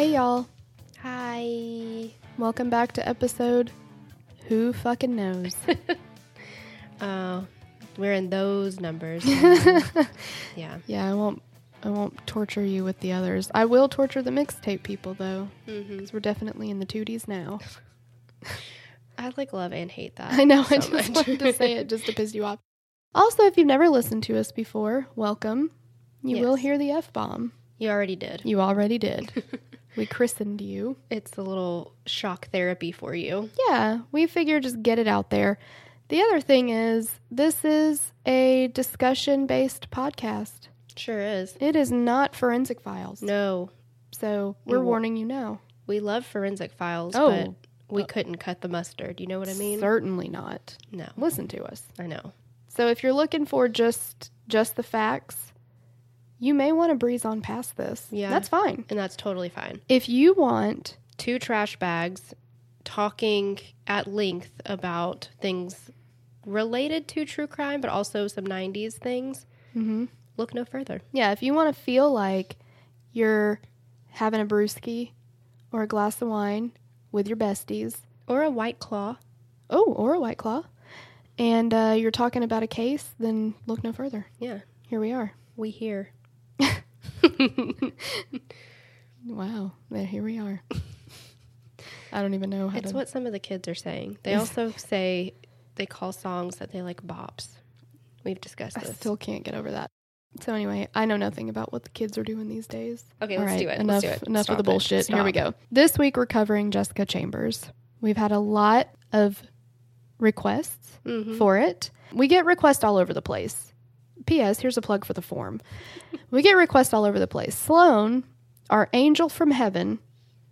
Hey y'all, Hi. welcome back to episode Who Fucking Knows? Oh, we're in those numbers. yeah. yeah, I won't I won't torture you with the others. I will torture the mixtape people though, hmm we're definitely in the tooties now. I like love and hate that. I know, I just much. wanted to say it just to piss you off. Also, if you've never listened to us before, welcome. You will hear the F bomb. You already did. You already did. We christened you. It's a little shock therapy for you. Yeah, we figure just get it out there. The other thing is, this is a discussion based podcast. Sure is. It is not forensic files. No, So we're warning you now. we love forensic files, Oh. but we uh, couldn't cut the mustard. You know what I mean? Certainly not. No, Listen to us. I know. So if you're looking for just just the facts, you may want to breeze on past this. Yeah. That's fine. And that's totally fine. If you want Two trash bags talking at length about things related to true crime, but also some 90s things, mhm, look no further. Yeah, if you want to feel like you're having a brewski or a glass of wine with your besties, Or a white claw. oh, or a white claw, and uh, you're talking about a case, then look no further. Yeah, Here we are. we hear. Wow, there here we are. I don't even know how It's to. what some of the kids are saying. They also say they call songs that they like bops. We've discussed I this. still can't get over that. So anyway, I know nothing about what the kids are doing these days. Okay, All let's do it. Enough, let's do it. enough Stop of the it. bullshit. Here we go. This week we're covering Jessica Chambers. We've had a lot of requests Mhm. for it. We get requests all over the place. P.S. Here's a plug for the form. we get requests all over the place. Sloan, our angel from heaven,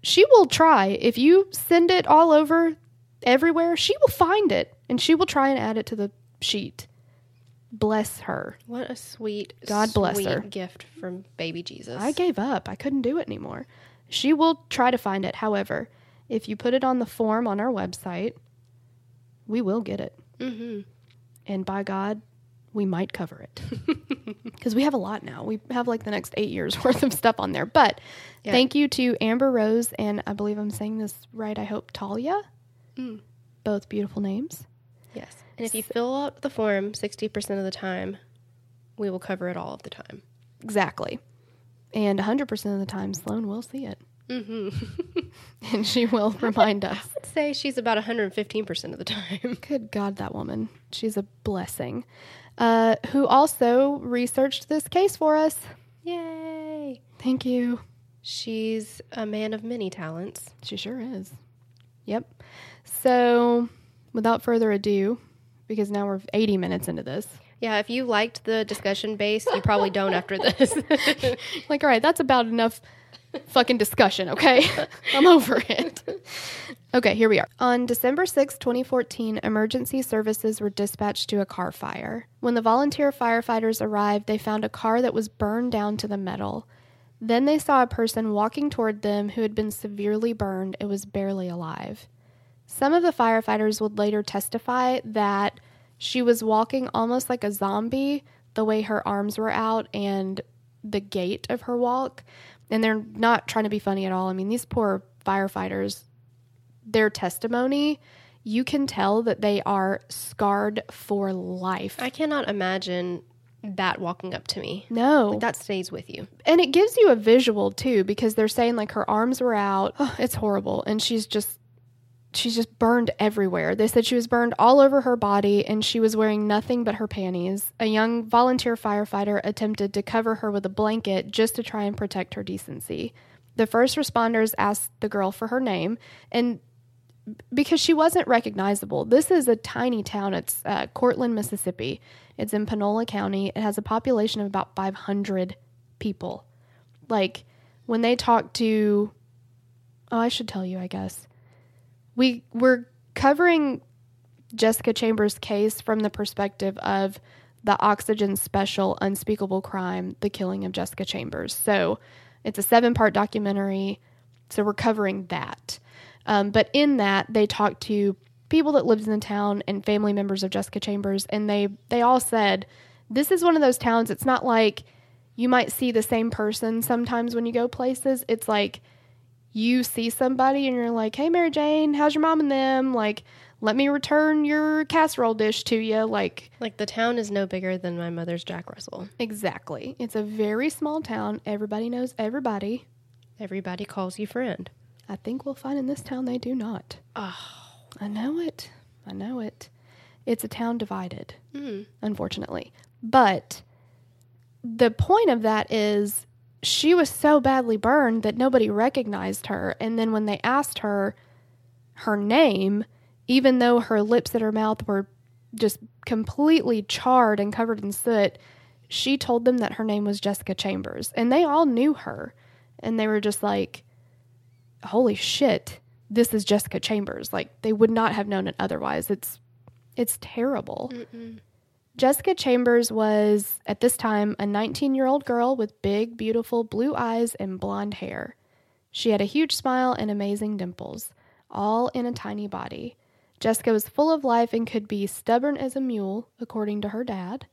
she will try. If you send it all over everywhere, she will find it and she will try and add it to the sheet. Bless her. What a sweet, God bless sweet her. gift from baby Jesus. I gave up. I couldn't do it anymore. She will try to find it. However, if you put it on the form on our website, we will get it. hmm And by God, we might cover it. Because we have a lot now. We have like the next eight years worth of stuff on there. But Yeah. thank you to Amber Rose and I believe I'm saying this right. I hope Talia. Mm. Both beautiful names. Yes. And if you fill out the form 60% of the time, we will cover it all of the time. Exactly. And 100% of the time, Sloan will see it. hmm And she will remind us. I'd say she's about 115% of the time. Good God, that woman. She's a blessing. Uh, who also researched this case for us. Yay. Thank you. She's a man of many talents. She sure is. Yep. So, without further ado, because now we're 80 minutes into this, Yeah, if you liked the discussion base, you probably don't after this. like, all right, that's about enough fucking discussion, okay? I'm over it. Okay, here we are. On December 6, 2014, emergency services were dispatched to a car fire. When the volunteer firefighters arrived, they found a car that was burned down to the metal. Then they saw a person walking toward them who had been severely burned and was barely alive. Some of the firefighters would later testify that she was walking almost like a zombie, the way her arms were out and the gait of her walk. And they're not trying to be funny at all. I mean, these poor firefighters, their testimony, you can tell that they are scarred for life. I cannot imagine that walking up to me. no. Like, that stays with you. and it gives you a visual too because they're saying like her arms were out oh, it's horrible and she's just she's just burned everywhere they said she was burned all over her body and she was wearing nothing but her panties a young volunteer firefighter attempted to cover her with a blanket just to try and protect her decency the first responders asked the girl for her name and because she wasn't recognizable. This is a tiny town. It's uh, Courtland, Mississippi. It's in Panola County. It has a population of about 500 people. Like when they talk to, oh, I should tell you, I guess. We we're covering Jessica Chambers' case from the perspective of the Oxygen special Unspeakable Crime, The Killing of Jessica Chambers. So it's a seven part documentary. So we're covering that. Um, but in that, they talked to people that lived in the town and family members of Jessica Chambers, and they they all said this is one of those towns. It's not like you might see the same person sometimes when you go places. It's like you see somebody and you're like, "Hey, Mary Jane, how's your mom and them?" Like, let me return your casserole dish to you. Like, Like the town is no bigger than my mother's Jack Russell. exactly. It's a very small town. Everybody knows everybody. Everybody calls you friend. I think we'll find in this town they do not. Oh. I know it. I know it. It's a town divided, Mm. unfortunately. But the point of that is she was so badly burned that nobody recognized her. And then when they asked her her name, even though her lips and her mouth were just completely charred and covered in soot, she told them that her name was Jessica Chambers. And they all knew her. And they were just like, holy shit, this is Jessica Chambers. Like they would not have known it otherwise. It's it's terrible. Mm-mm. Jessica Chambers was at this time a 19-year-old girl with big beautiful blue eyes and blonde hair. She had a huge smile and amazing dimples, all in a tiny body. Jessica was full of life and could be stubborn as a mule, according to her dad.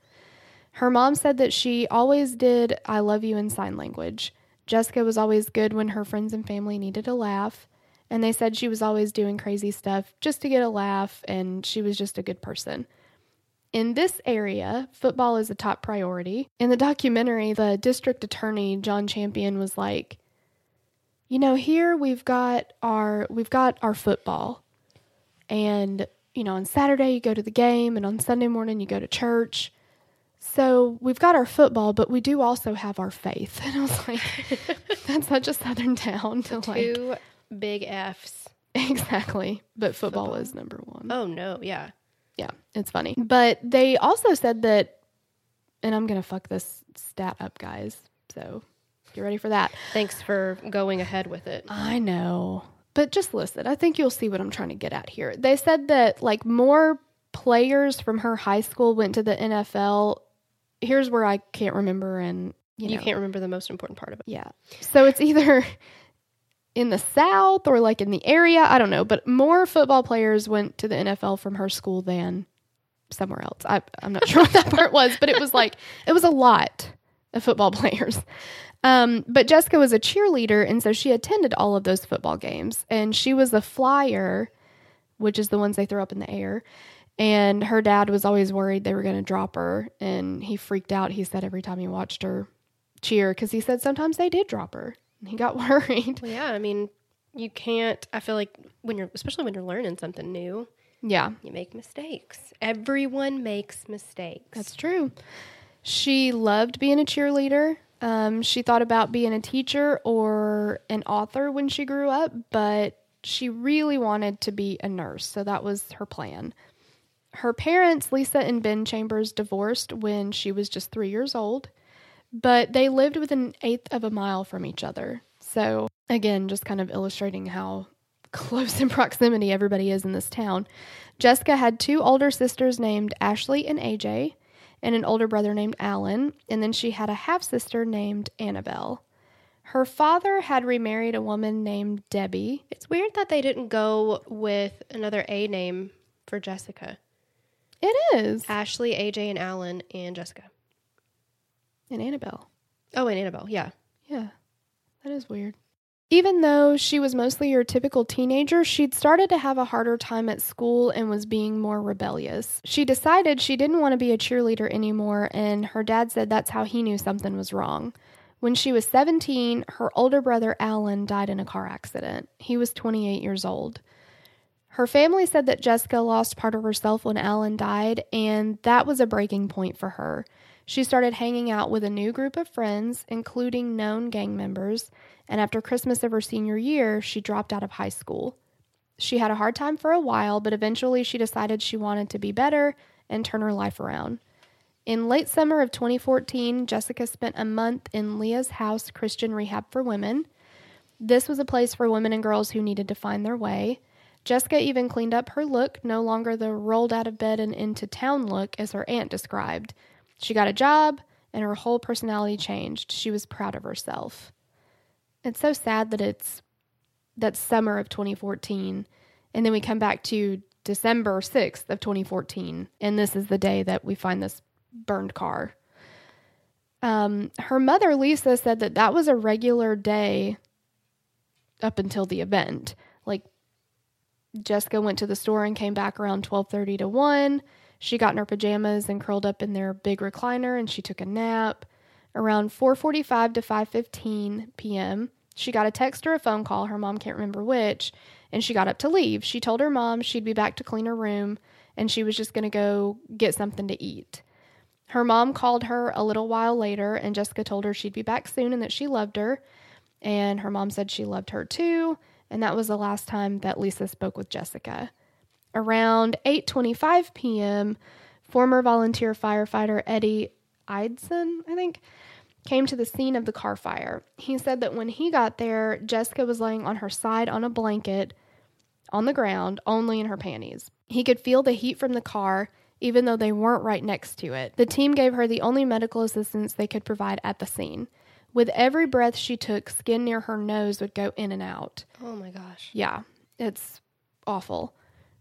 Her mom said that she always did I love you in sign language. Jessica was always good when her friends and family needed a laugh, and they said she was always doing crazy stuff just to get a laugh, and she was just a good person. In this area, football is a top priority. In the documentary, the district attorney, John Champion, was like, you know, here we've got our we've got our football. And, you know, on Saturday you go to the game and on Sunday morning you go to church. So we've got our football, but we do also have our faith. And I was like, that's such a southern town to like Two big F's. Exactly. But football, Football. was number one. Oh no, yeah. Yeah, it's funny. But they also said that, and I'm going to fuck this stat up, guys. So get ready for that. Thanks for going ahead with it. I know. But just listen, I think you'll see what I'm trying to get at here. They said that like more players from her high school went to the NFL. Here's where I can't remember and you, You, can't remember the most important part of it. Yeah. So it's either in the South or like in the area. I don't know. But more football players went to the NFL from her school than somewhere else. I, I'm not sure what that part was, but it was like, it was a lot of football players. Um, but Jessica was a cheerleader, and so she attended all of those football games. And she was a flyer, which is the ones they throw up in the air. And her dad was always worried they were going to drop her. And he freaked out, he said, every time he watched her cheer, because he said sometimes they did drop her. And he got worried. Well, yeah, I mean, you can't. I feel like when you're, especially when you're learning something new, Yeah, you make mistakes. Everyone makes mistakes. That's true. She loved being a cheerleader. Um, she thought about being a teacher or an author when she grew up, but she really wanted to be a nurse. So that was her plan. Her parents, Lisa and Ben Chambers, divorced when she was just three years old, but they lived within an eighth of a mile from each other. So, again, just kind of illustrating how close in proximity everybody is in this town. Jessica had two older sisters named Ashley and AJ, and an older brother named Alan, and then she had a half sister named Annabelle. Her father had remarried a woman named Debbie. It's weird that they didn't go with another A name for Jessica. It is. Ashley, AJ, and Alan, and Jessica. And Annabelle. Oh, and Annabelle. Yeah. Yeah, that is weird. Even though she was mostly your typical teenager, she'd started to have a harder time at school and was being more rebellious. She decided she didn't want to be a cheerleader anymore, and her dad said that's how he knew something was wrong. When she was 17, her older brother Alan died in a car accident. He was 28 years old. Her family said that Jessica lost part of herself when Alan died, and that was a breaking point for her. She started hanging out with a new group of friends, including known gang members, and after Christmas of her senior year, she dropped out of high school. She had a hard time for a while, but eventually she decided she wanted to be better and turn her life around. In late summer of 2014, Jessica spent a month in Leah's House Christian Rehab for Women. This was a place for women and girls who needed to find their way. Jessica even cleaned up her look, no longer the rolled out of bed and into town look as her aunt described. She got a job, and her whole personality changed. She was proud of herself. It's so sad that it's that summer of 2014, and then we come back to December 6th of 2014, and this is the day that we find this burned car. Um, her mother, Lisa, said that that was a regular day up until the event. Like Jessica went to the store and came back around 12:30 to 1. She got in her pajamas and curled up in their big recliner and she took a nap. Around 4:45 to 5:15 p.m., she got a text or a phone call, her mom can't remember which, and she got up to leave. She told her mom she'd be back to clean her room and she was just going to go get something to eat. Her mom called her a little while later and Jessica told her she'd be back soon and that she loved her. And her mom said she loved her too, and that was the last time that Lisa spoke with Jessica. Around 8:25 p.m., former volunteer firefighter Eddie Eidson, I think, came to the scene of the car fire. He said that when he got there, Jessica was laying on her side on a blanket on the ground, only in her panties. He could feel the heat from the car, even though they weren't right next to it. The team gave her the only medical assistance they could provide at the scene. With every breath she took, skin near her nose would go in and out. Oh my gosh. Yeah, it's awful.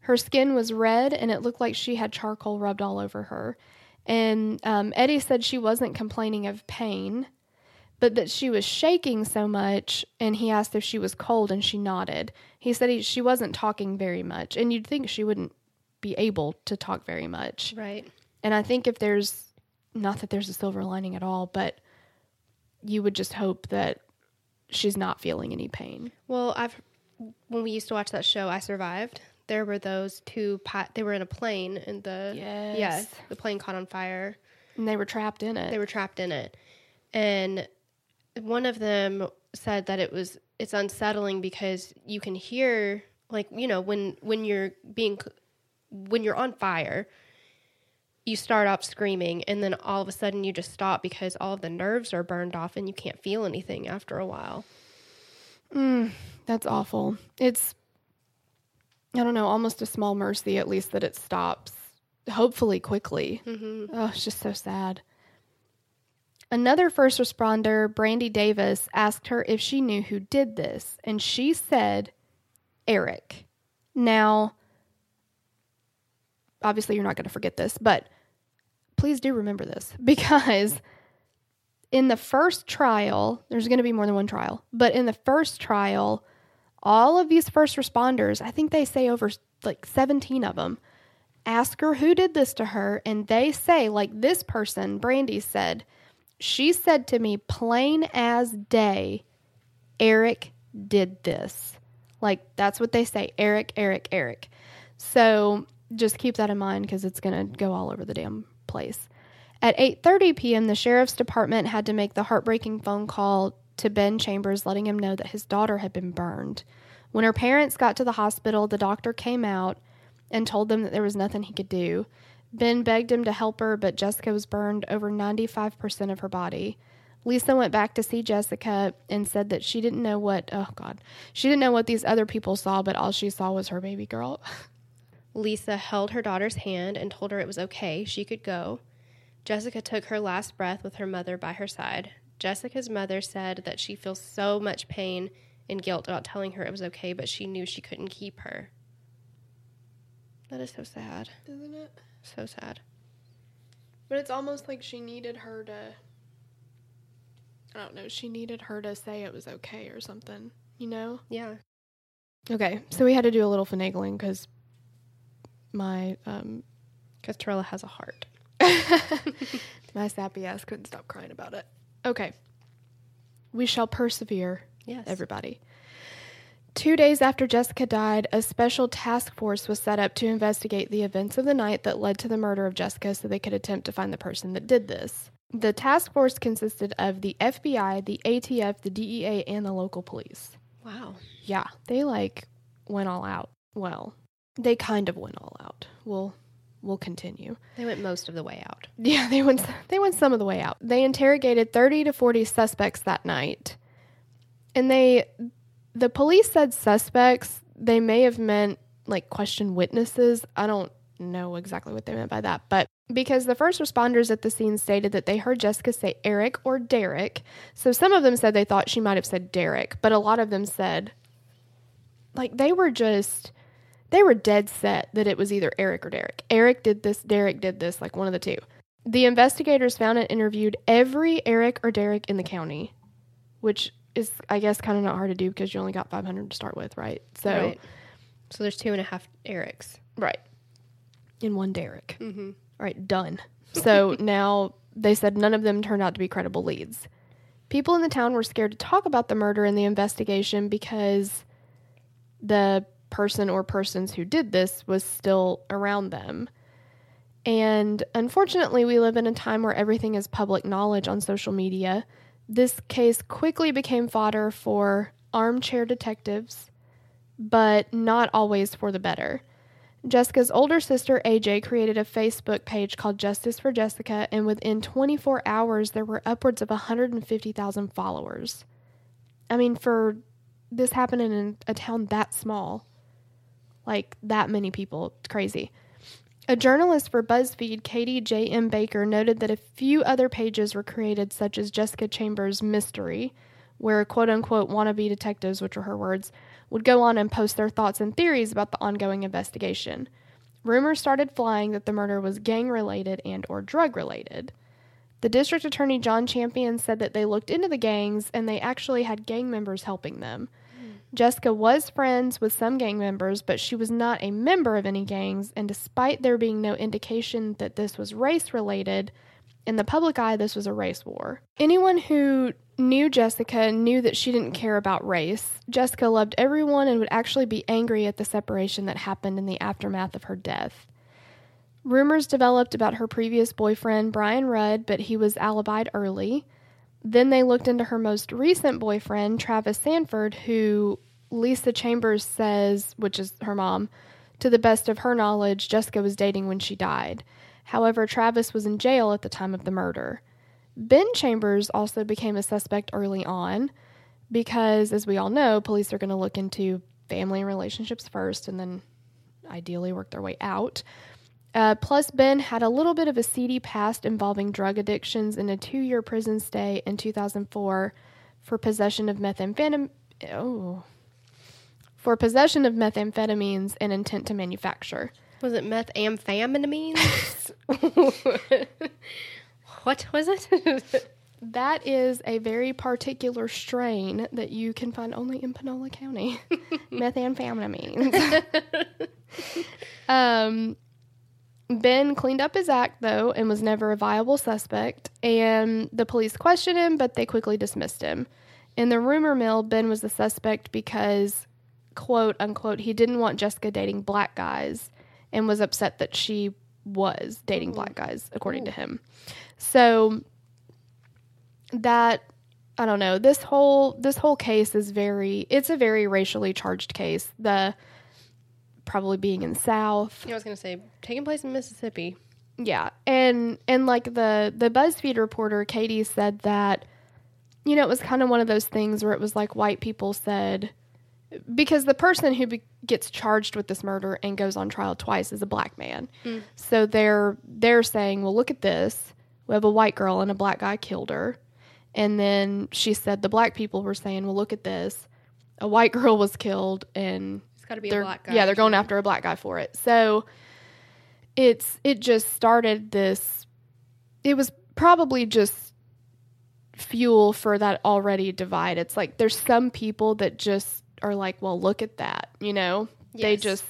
Her skin was red and it looked like she had charcoal rubbed all over her. And um, Eddie said she wasn't complaining of pain, but that she was shaking so much. And he asked if she was cold and she nodded. He said he, she wasn't talking very much. And you'd think she wouldn't be able to talk very much. Right. And I think if there's not that there's a silver lining at all, but you would just hope that she's not feeling any pain. Well, I've when we used to watch that show, I survived. There were those two. Pi- they were in a plane, and the Yes. yes, the plane caught on fire. And they were trapped in it. They were trapped in it, and one of them said that it was it's unsettling because you can hear like you know when when you're being when you're on fire you start off screaming and then all of a sudden you just stop because all of the nerves are burned off and you can't feel anything after a while mm, That's awful. It's, I don't know, almost a small mercy at least that it stops, hopefully quickly. Mm-hmm. Oh, it's just so sad. Another first responder, Brandy Davis, asked her if she knew who did this, and she said Eric. Now, obviously, you're not going to forget this, but please do remember this because in the first trial, there's going to be more than one trial, but in the first trial, all of these first responders, I think they say over like 17 of them, ask her who did this to her, and they say, like this person, Brandy said, she said to me, plain as day, Eric did this. Like that's what they say, Eric, Eric, Eric. So just keep that in mind because it's going to go all over the damn place. At 8:30 p.m., the sheriff's department had to make the heartbreaking phone call to Ben Chambers letting him know that his daughter had been burned. When her parents got to the hospital, the doctor came out and told them that there was nothing he could do. Ben begged him to help her, but Jessica was burned over 95% of her body. Lisa went back to see Jessica and said that she didn't know what, oh God, she didn't know what these other people saw, but all she saw was her baby girl. Lisa held her daughter's hand and told her it was okay, she could go. Jessica took her last breath with her mother by her side. Jessica's mother said that she feels so much pain and guilt about telling her it was okay, but she knew she couldn't keep her. That is so sad. Isn't it? So sad. But it's almost like she needed her to. I don't know. She needed her to say it was okay or something, you know? Yeah. Okay, so we had to do a little finagling because my um, Because Torella has a heart. my sappy ass couldn't stop crying about it. Okay, we shall persevere, Yes. everybody. Two days after Jessica died, a special task force was set up to investigate the events of the night that led to the murder of Jessica so they could attempt to find the person that did this. The task force consisted of the FBI, the ATF, the DEA, and the local police. wow. Yeah, they like went all out. Well, they kind of went all out. We'll we'll continue. They went most of the way out. Yeah, they went they went some of the way out. They interrogated 30 to 40 suspects that night. And they the police said suspects, they may have meant like question witnesses. I don't know exactly what they meant by that, but because the first responders at the scene stated that they heard Jessica say Eric or Derek. So some of them said they thought she might have said Derek, but a lot of them said like they were just they were dead set that it was either Eric or Derek. Eric did this, Derek did this, like one of the two. The investigators found and interviewed every Eric or Derek in the county, which is I guess kind of not hard to do because you only got 500 to start with, right? So Right. So there's two and a half Erics. right. In one Derek. Mm-hmm. All right, done. So now they said none of them turned out to be credible leads. People in the town were scared to talk about the murder and the investigation because the person or persons who did this was still around them. And unfortunately, we live in a time where everything is public knowledge on social media. This case quickly became fodder for armchair detectives, but not always for the better. Jessica's older sister, AJ, created a Facebook page called Justice for Jessica, and within 24 hours, there were upwards of 150,000 followers. I mean, for this happening in a town that small, like that many people, it's crazy. A journalist for BuzzFeed, Katie J. M. Baker, noted that a few other pages were created, such as Jessica Chambers' Mystery, where quote unquote wannabe detectives, which are her words, would go on and post their thoughts and theories about the ongoing investigation. Rumors started flying that the murder was gang related and or drug related. The district attorney John Champion said that they looked into the gangs and they actually had gang members helping them. Jessica was friends with some gang members, but she was not a member of any gangs, and despite there being no indication that this was race related, in the public eye, this was a race war. Anyone who knew Jessica knew that she didn't care about race. Jessica loved everyone and would actually be angry at the separation that happened in the aftermath of her death. Rumors developed about her previous boyfriend, Brian Rudd, but he was alibied early. Then they looked into her most recent boyfriend, Travis Sanford, who Lisa Chambers says, which is her mom, to the best of her knowledge, Jessica was dating when she died. However, Travis was in jail at the time of the murder. Ben Chambers also became a suspect early on because, as we all know, police are going to look into family relationships first and then ideally work their way out. Uh, plus, Ben had a little bit of a seedy past involving drug addictions and a two year prison stay in 2004 for possession of methamphetamine. Oh. For possession of methamphetamines and intent to manufacture. Was it methamphetamines? what was it? That is a very particular strain that you can find only in Panola County. Methamphetamines. um, ben cleaned up his act, though, and was never a viable suspect. And the police questioned him, but they quickly dismissed him. In the rumor mill, Ben was the suspect because, quote unquote, he didn't want Jessica dating black guys and was upset that she was dating mm-hmm. black guys, according to mm-hmm. him. So that I don't know. This whole this whole case is very it's a very racially charged case. The probably being in South. I was going to say, taking place in Mississippi. Yeah. And and like the the BuzzFeed reporter Katie said that you know, it was kind of one of those things where it was like white people said because the person who be, gets charged with this murder and goes on trial twice is a black man. Mm. So they're they're saying, "Well, look at this. We have a white girl and a black guy killed her." And then she said the black people were saying, "Well, look at this. A white girl was killed and It's got to be a black guy. yeah, they're going after a black guy for it." So it's it just started this it was probably just fuel for that already divide. It's like there's some people that just are like, well, look at that, you know? They just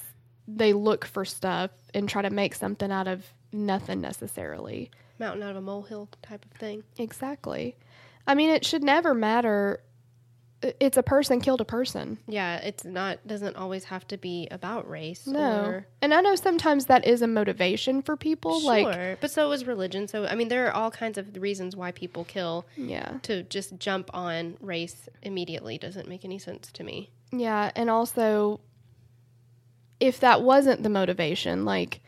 they look for stuff and try to make something out of nothing necessarily. Mountain out of a molehill type of thing. Exactly. I mean, it should never matter. It's a person killed a person. Yeah, it's not, doesn't always have to be about race. No. Or, And I know sometimes that is a motivation for people. sure. Like, but so is religion. So, I mean, there are all kinds of reasons why people kill. yeah. To just jump on race immediately doesn't make any sense to me. Yeah, and also if that wasn't the motivation, like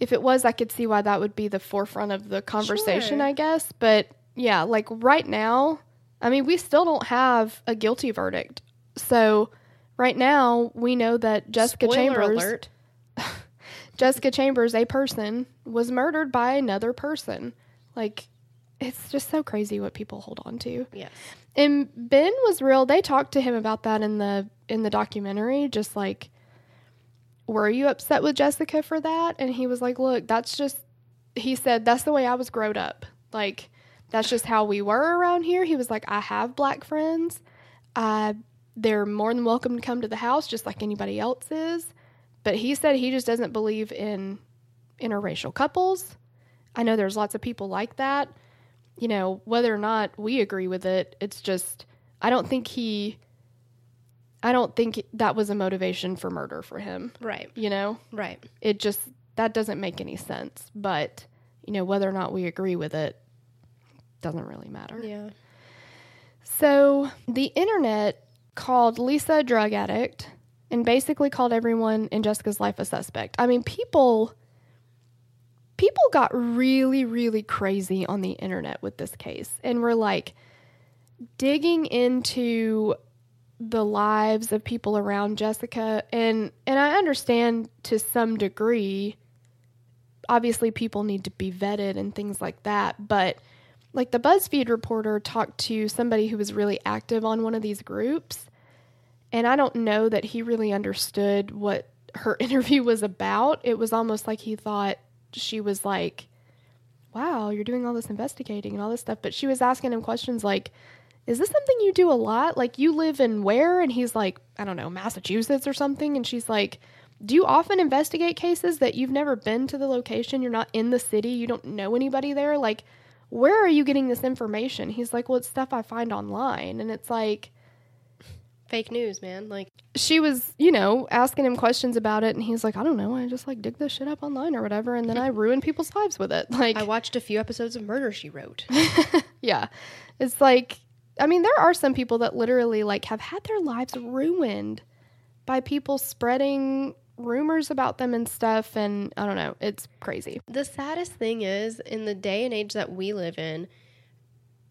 if it was, I could see why that would be the forefront of the conversation, Sure. I guess. But yeah, like right now, I mean, we still don't have a guilty verdict. So right now, we know that Jessica Spoiler Chambers. Jessica Chambers, a person, was murdered by another person. Like it's just so crazy what people hold on to. Yes. And Ben was real. They talked to him about that in the in the documentary. Just like, were you upset with Jessica for that? And he was like, "Look, that's just." He said, "That's the way I was growed up. Like, that's just how we were around here." He was like, "I have black friends. Uh, they're more than welcome to come to the house, just like anybody else is. But he said he just doesn't believe in interracial couples. I know there's lots of people like that. You know, whether or not we agree with it, it's just, I don't think he, I don't think that was a motivation for murder for him. Right. You know, Right. it just, that doesn't make any sense. But, you know, whether or not we agree with it doesn't really matter. Yeah. So the internet called Lisa a drug addict and basically called everyone in Jessica's life a suspect. I mean, people people got really really crazy on the internet with this case and were like digging into the lives of people around Jessica and and I understand to some degree obviously people need to be vetted and things like that, but like the BuzzFeed reporter talked to somebody who was really active on one of these groups, and I don't know that he really understood what her interview was about. It was almost like he thought she was like, "Wow, you're doing all this investigating and all this stuff," but she was asking him questions like, "Is this something you do a lot? Like you live in where?" And he's like, "I don't know, Massachusetts or something," and she's like. Do you often investigate cases that you've never been to the location? You're not in the city. You don't know anybody there. Like, where are you getting this information? He's like, well, it's stuff I find online. And it's like, Fake news, man. Like, she was, you know, asking him questions about it. And he's like, I don't know. I just like dig this shit up online or whatever. And then I ruin people's lives with it. Like, I watched a few episodes of Murder She Wrote. yeah. It's like, I mean, there are some people that literally like have had their lives ruined by people spreading rumors about them and stuff. And I don't know. It's crazy. The saddest thing is, in the day and age that we live in,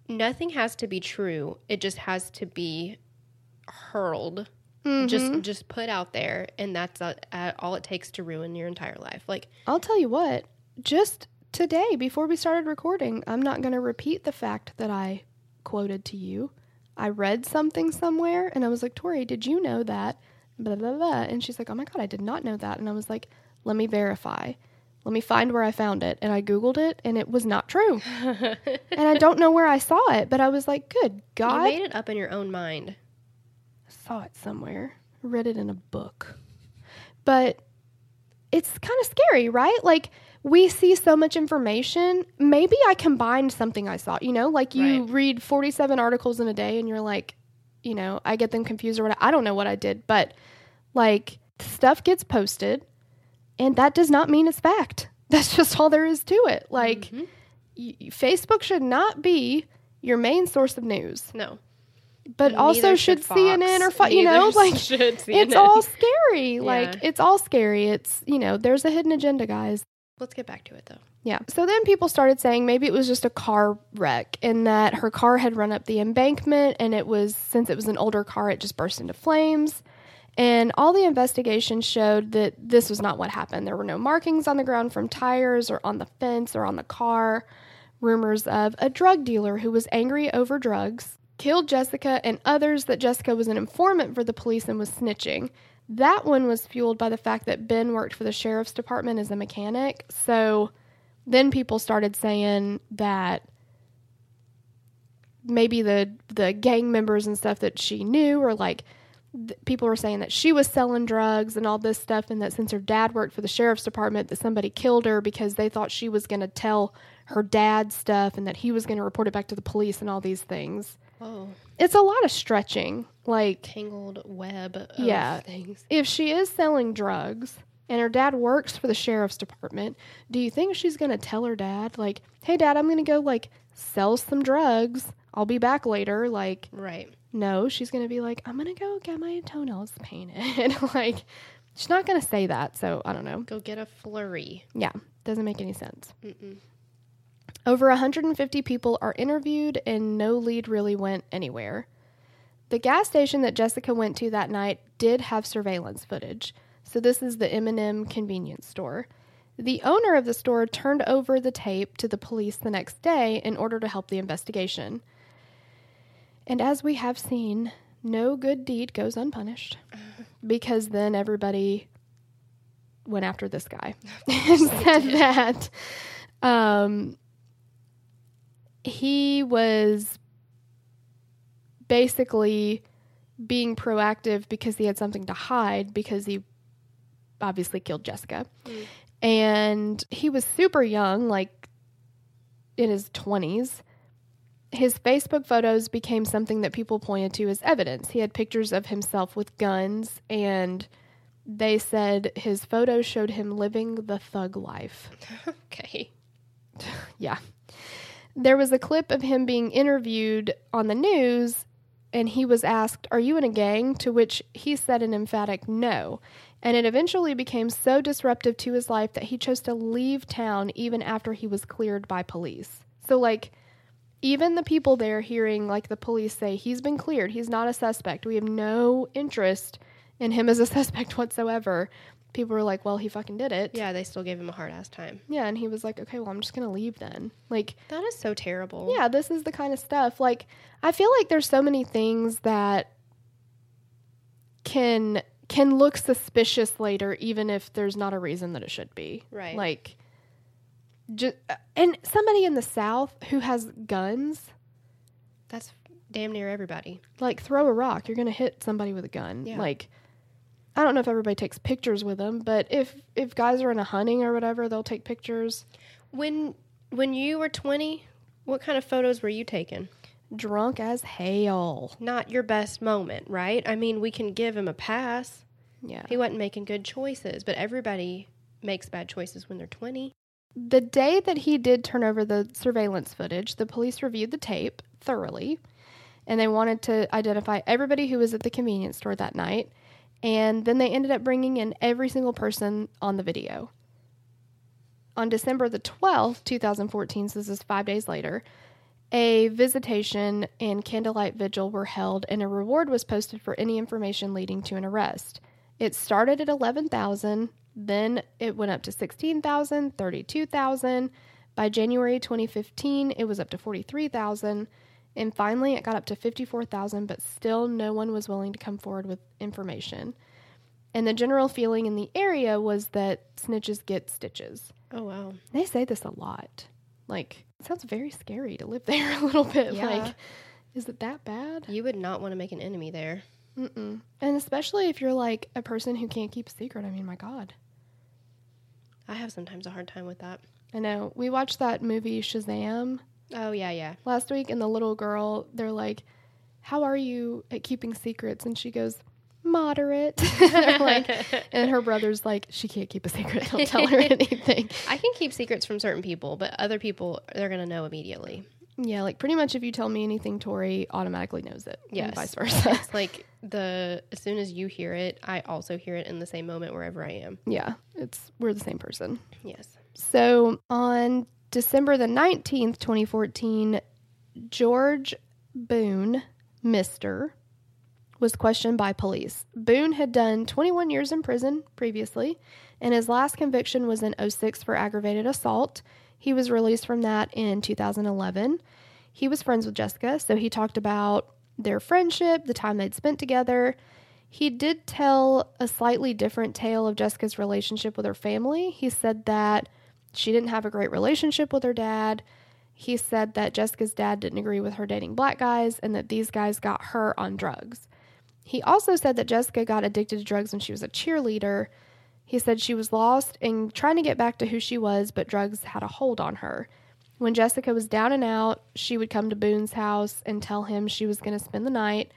nothing has to be true. It just has to be hurled, just just put out there, and that's uh, uh, all it takes to ruin your entire life. Like, I'll tell you what, just today, before we started recording, I'm not going to repeat the fact that I quoted to you. I read something somewhere and I was like, Tori, did you know that? Blah, blah, blah. And she's like, oh my God, I did not know that. And I was like, let me verify. Let me find where I found it. And I Googled it and it was not true. and I don't know where I saw it, but I was like, good God. you made it up in your own mind. I saw it somewhere, read it in a book. But it's kind of scary, right? Like we see so much information. Maybe I combined something I saw, you know, like you Right. read 47 articles in a day and you're like, you know, I get them confused or what I don't know what I did, but like stuff gets posted and that does not mean it's fact. That's just all there is to it. Like Mhm. y- Facebook should not be your main source of news No, but also Neither should, Fox. CNN or Fo- you know like should it's all scary like Yeah. it's all scary it's you know there's a hidden agenda guys Let's get back to it though. Yeah so then people started saying maybe it was just a car wreck and that her car had run up the embankment and it was since it was an older car it just burst into flames and all the investigations showed that this was not what happened there were no markings on the ground from tires or on the fence or on the car rumors of a drug dealer who was angry over drugs killed Jessica and others that Jessica was an informant for the police and was snitching. That one was fueled by the fact that Ben worked for the sheriff's department as a mechanic. So then people started saying that maybe the the gang members and stuff that she knew or like th- people were saying that she was selling drugs and all this stuff and that since her dad worked for the sheriff's department that somebody killed her because they thought she was going to tell her dad stuff and that he was going to report it back to the police and all these things Oh, it's a lot of stretching like tangled web of Yeah. things. if she is selling drugs and her dad works for the sheriff's department do you think she's going to tell her dad like hey dad i'm going to go like sell some drugs i'll be back later like Right. no, she's going to be like, I'm going to go get my toenails painted. like, she's not going to say that. So I don't know. Go get a flurry. Yeah, doesn't make any sense. Mm-mm. Over 150 people are interviewed, and no lead really went anywhere. The gas station that Jessica went to that night did have surveillance footage. So this is the M&M convenience store. The owner of the store turned over the tape to the police the next day in order to help the investigation. And as we have seen, no good deed goes unpunished because then everybody went after this guy and said that um, he was basically being proactive because he had something to hide because he obviously killed Jessica. Mm. And he was super young, like in his 20s. His Facebook photos became something that people pointed to as evidence. He had pictures of himself with guns, and they said his photos showed him living the thug life. Okay. Yeah. There was a clip of him being interviewed on the news, and he was asked, Are you in a gang? To which he said an emphatic no. And it eventually became so disruptive to his life that he chose to leave town even after he was cleared by police. So, like, even the people there hearing, like, the police say, He's been cleared, he's not a suspect, we have no interest in him as a suspect whatsoever. People were like, Well, he fucking did it. Yeah, they still gave him a hard ass time. Yeah, and he was like, Okay, well, I'm just gonna leave then. Like, That is so terrible. yeah, this is the kind of stuff. Like, I feel like there's so many things that can can look suspicious later, even if there's not a reason that it should be. Right. Like, just uh, and somebody in the South who has guns, That's damn near everybody. like throw a rock, you're gonna hit somebody with a gun. Yeah. Like, I don't know if everybody takes pictures with them, but if if guys are in a hunting or whatever, they'll take pictures. When when you were 20, what kind of photos were you taking? Drunk as hell. Not your best moment, right? I mean, we can give him a pass. Yeah. He wasn't making good choices, but everybody makes bad choices when they're 20. The day that he did turn over the surveillance footage, the police reviewed the tape thoroughly and they wanted to identify everybody who was at the convenience store that night. And then they ended up bringing in every single person on the video. On December the 12th, 2014, so this is five days later, a visitation and candlelight vigil were held and a reward was posted for any information leading to an arrest. It started at 11,000, then it went up to 16,000, 32,000. By January 2015, it was up to 43,000, and finally it got up to 54,000, but still no one was willing to come forward with information. And the general feeling in the area was that snitches get stitches. Oh, wow. They say this a lot. Like, it sounds very scary to live there a little bit. Yeah. Like, is it that bad? You would not want to make an enemy there. Mm-mm. And especially if you're like a person who can't keep a secret. I mean, my God. I have sometimes a hard time with that. I know. We watched that movie Shazam Oh, yeah, yeah. last week, and the little girl, they're like, How are you at keeping secrets? And she goes, Moderate. Like, and her brother's like, She can't keep a secret. Don't tell her anything. I can keep secrets from certain people, but other people, they're going to know immediately. Yeah, like pretty much if you tell me anything, Tori automatically knows it. Yes. Vice versa. It's like the, as soon as you hear it, I also hear it in the same moment wherever I am. yeah, it's we're the same person. Yes. So on December the 19th, 2014, George Boone, Mr., was questioned by police. Boone had done 21 years in prison previously, and his last conviction was in 06 for aggravated assault. He was released from that in 2011. He was friends with Jessica, so he talked about their friendship, the time they'd spent together. He did tell a slightly different tale of Jessica's relationship with her family. He said that she didn't have a great relationship with her dad. He said that Jessica's dad didn't agree with her dating black guys and that these guys got her on drugs. He also said that Jessica got addicted to drugs when she was a cheerleader. He said she was lost and trying to get back to who she was, but drugs had a hold on her. When Jessica was down and out, she would come to Boone's house and tell him she was going to spend the night.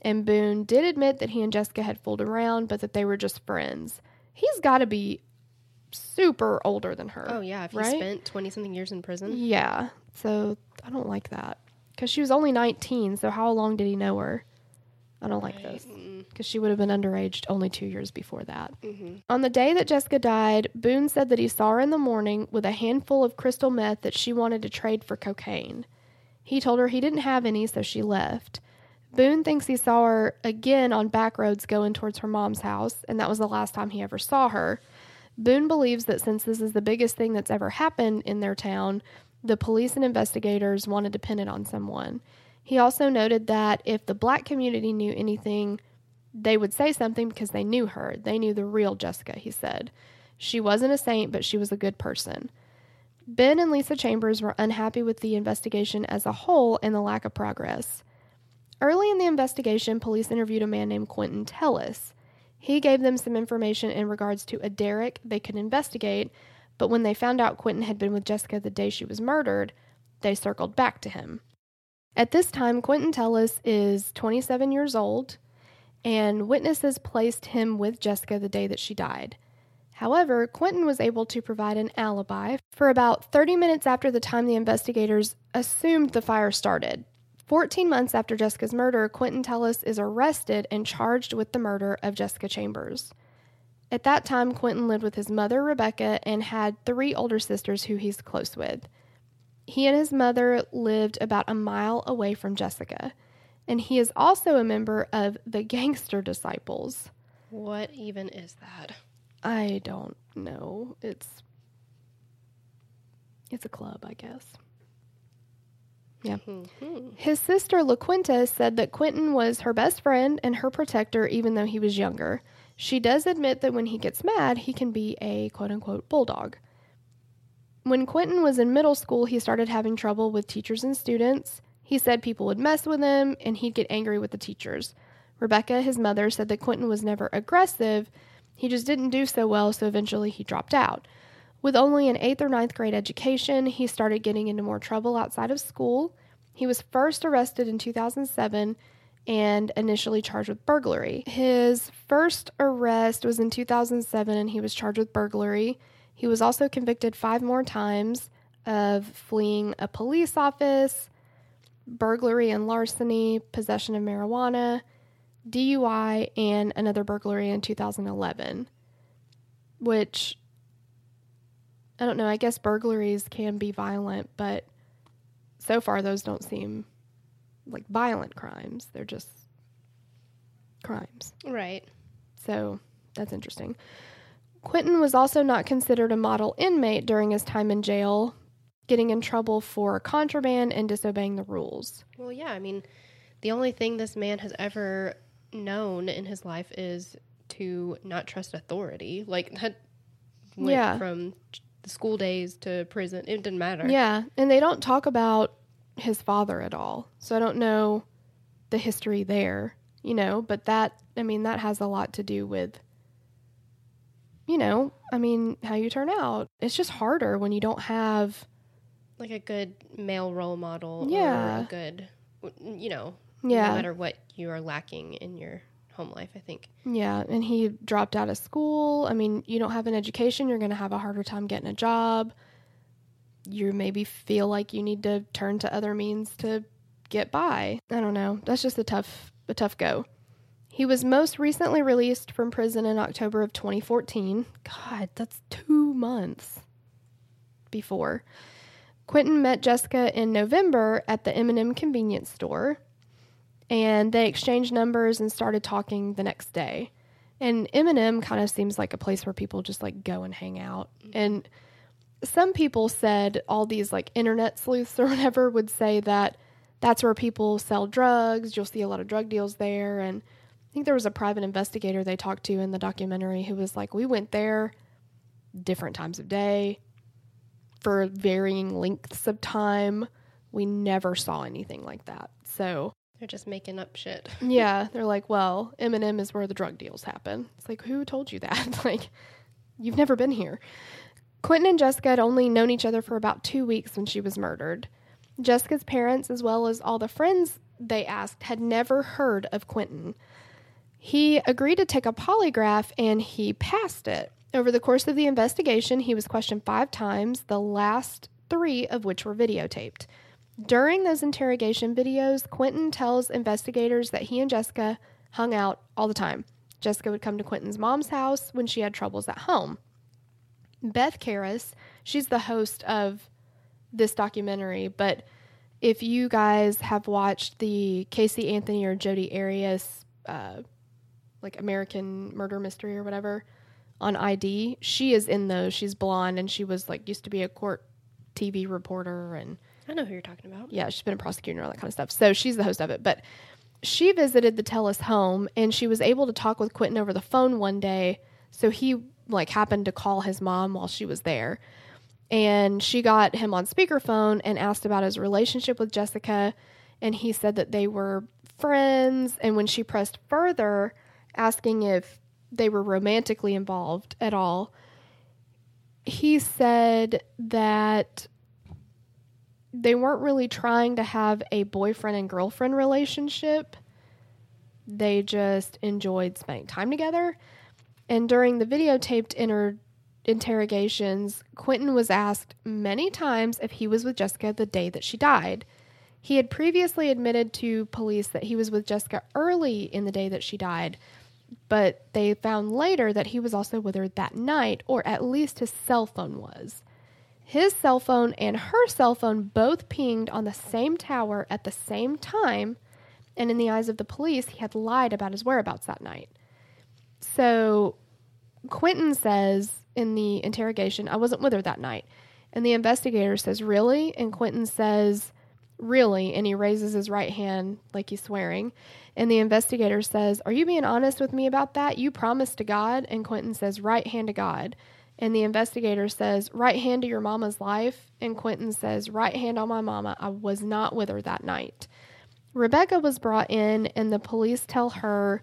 And Boone did admit that he and Jessica had fooled around, but that they were just friends. He's got to be super older than her. Oh, yeah. If he right? spent 20 something years in prison. Yeah. So I don't like that. Because she was only 19, so how long did he know her? I don't like this. Because she would have been underage only two years before that. Mm-hmm. On the day that Jessica died, Boone said that he saw her in the morning with a handful of crystal meth that she wanted to trade for cocaine. He told her he didn't have any, so she left. Boone thinks he saw her again on back roads going towards her mom's house, and that was the last time he ever saw her. Boone believes that since this is the biggest thing that's ever happened in their town, the police and investigators wanted to pin it on someone. He also noted that if the black community knew anything, they would say something because they knew her. They knew the real Jessica, he said. She wasn't a saint, but she was a good person. Ben and Lisa Chambers were unhappy with the investigation as a whole and the lack of progress. Early in the investigation, police interviewed a man named Quinton Tellis. He gave them some information in regards to a Derek they could investigate, but when they found out Quinton had been with Jessica the day she was murdered, they circled back to him. At this time, Quinton Tellis is 27 years old, and witnesses placed him with Jessica the day that she died. However, Quinton was able to provide an alibi for about 30 minutes after the time the investigators assumed the fire started. 14 months after Jessica's murder, Quinton Tellis is arrested and charged with the murder of Jessica Chambers. At that time, Quinton lived with his mother, Rebecca, and had three older sisters who he's close with. He and his mother lived about a mile away from Jessica, and he is also a member of the Gangster Disciples. What even is that? I don't know. It's it's a club, I guess. Yeah. Mhm. His sister LaQuinta said that Quinton was her best friend and her protector even though he was younger. She does admit that when he gets mad, he can be a quote unquote bulldog. When Quinton was in middle school, he started having trouble with teachers and students. He said people would mess with him and he'd get angry with the teachers. Rebecca, his mother, said that Quinton was never aggressive, he just didn't do so well, so eventually he dropped out. With only an eighth or ninth grade education, he started getting into more trouble outside of school. He was first arrested in 2007 and initially charged with burglary. His first arrest was in 2007 and he was charged with burglary. He was also convicted five more times of fleeing a police office, burglary and larceny, possession of marijuana, DUI, and another burglary in 2011. Which, I don't know, I guess burglaries can be violent, but so far those don't seem like violent crimes. They're just crimes. Right. So that's interesting. Quinton was also not considered a model inmate during his time in jail, getting in trouble for contraband and disobeying the rules. Well, yeah. I mean, the only thing this man has ever known in his life is to not trust authority. Like that went Yeah. from the school days to prison. It didn't matter. Yeah, and they don't talk about his father at all. So I don't know the history there, you know, but that I mean that has a lot to do with you know, I mean how you turn out. It's just harder when you don't have Like a good male role model. Yeah. Or a good, you know, yeah. no matter what you are lacking in your home life, I think. Yeah, and he dropped out of school. I mean, you don't have an education, you're going to have a harder time getting a job. You maybe feel like you need to turn to other means to get by. I don't know. That's just a tough a tough go. He was most recently released from prison in October of 2014. God, that's 2 months before. Quinton met Jessica in November at the M&M convenience store and they exchanged numbers and started talking the next day. And M&M kind of seems like a place where people just like go and hang out. And some people said all these like internet sleuths or whatever would say that that's where people sell drugs. You'll see a lot of drug deals there. And think there was a private investigator they talked to in the documentary who was like, we went there different times of day for varying lengths of time. We never saw anything like that. So They're just making up shit. yeah, they're like, well, M&M is where the drug deals happen. It's like, who told you that? like, you've never been here. Quinton and Jessica had only known each other for about two weeks when she was murdered. Jessica's parents, as well as all the friends they asked, had never heard of Quinton. He agreed to take a polygraph and he passed it. Over the course of the investigation, he was questioned five times, the last three of which were videotaped. During those interrogation videos, Quinton tells investigators that he and Jessica hung out all the time. Jessica would come to Quinton's mom's house when she had troubles at home. Beth Karas, she's the host of this documentary, but if you guys have watched the Casey Anthony or Jodi Arias, uh, like American Murder Mystery or whatever, on ID, she is in those. She's blonde and she was like used to be a court TV reporter and I know who you're talking about. yeah, she's been a prosecutor and all that kind of stuff. So she's the host of it. But she visited the Tellis home and she was able to talk with Quinton over the phone one day. So he like happened to call his mom while she was there. And she got him on speakerphone and asked about his relationship with Jessica. And he said that they were friends. And when she pressed further, asking if they were romantically involved at all, he said that they weren't really trying to have a boyfriend and girlfriend relationship. They just enjoyed spending time together. And during the videotaped inter- interrogations, Quinton was asked many times if he was with Jessica the day that she died. He had previously admitted to police that he was with Jessica early in the day that she died, but they found later that he was also with her that night, or at least his cell phone was. His cell phone and her cell phone both pinged on the same tower at the same time, and in the eyes of the police, he had lied about his whereabouts that night. So Quinton says in the interrogation, I wasn't with her that night. And the investigator says, Really? And Quinton says, Really? And he raises his right hand like he's swearing. And the investigator says, Are you being honest with me about that? You promised to God? And Quinton says, Right hand to God. And the investigator says, Right hand to your mama's life. And Quinton says, Right hand on my mama. I was not with her that night. Rebecca was brought in, and the police tell her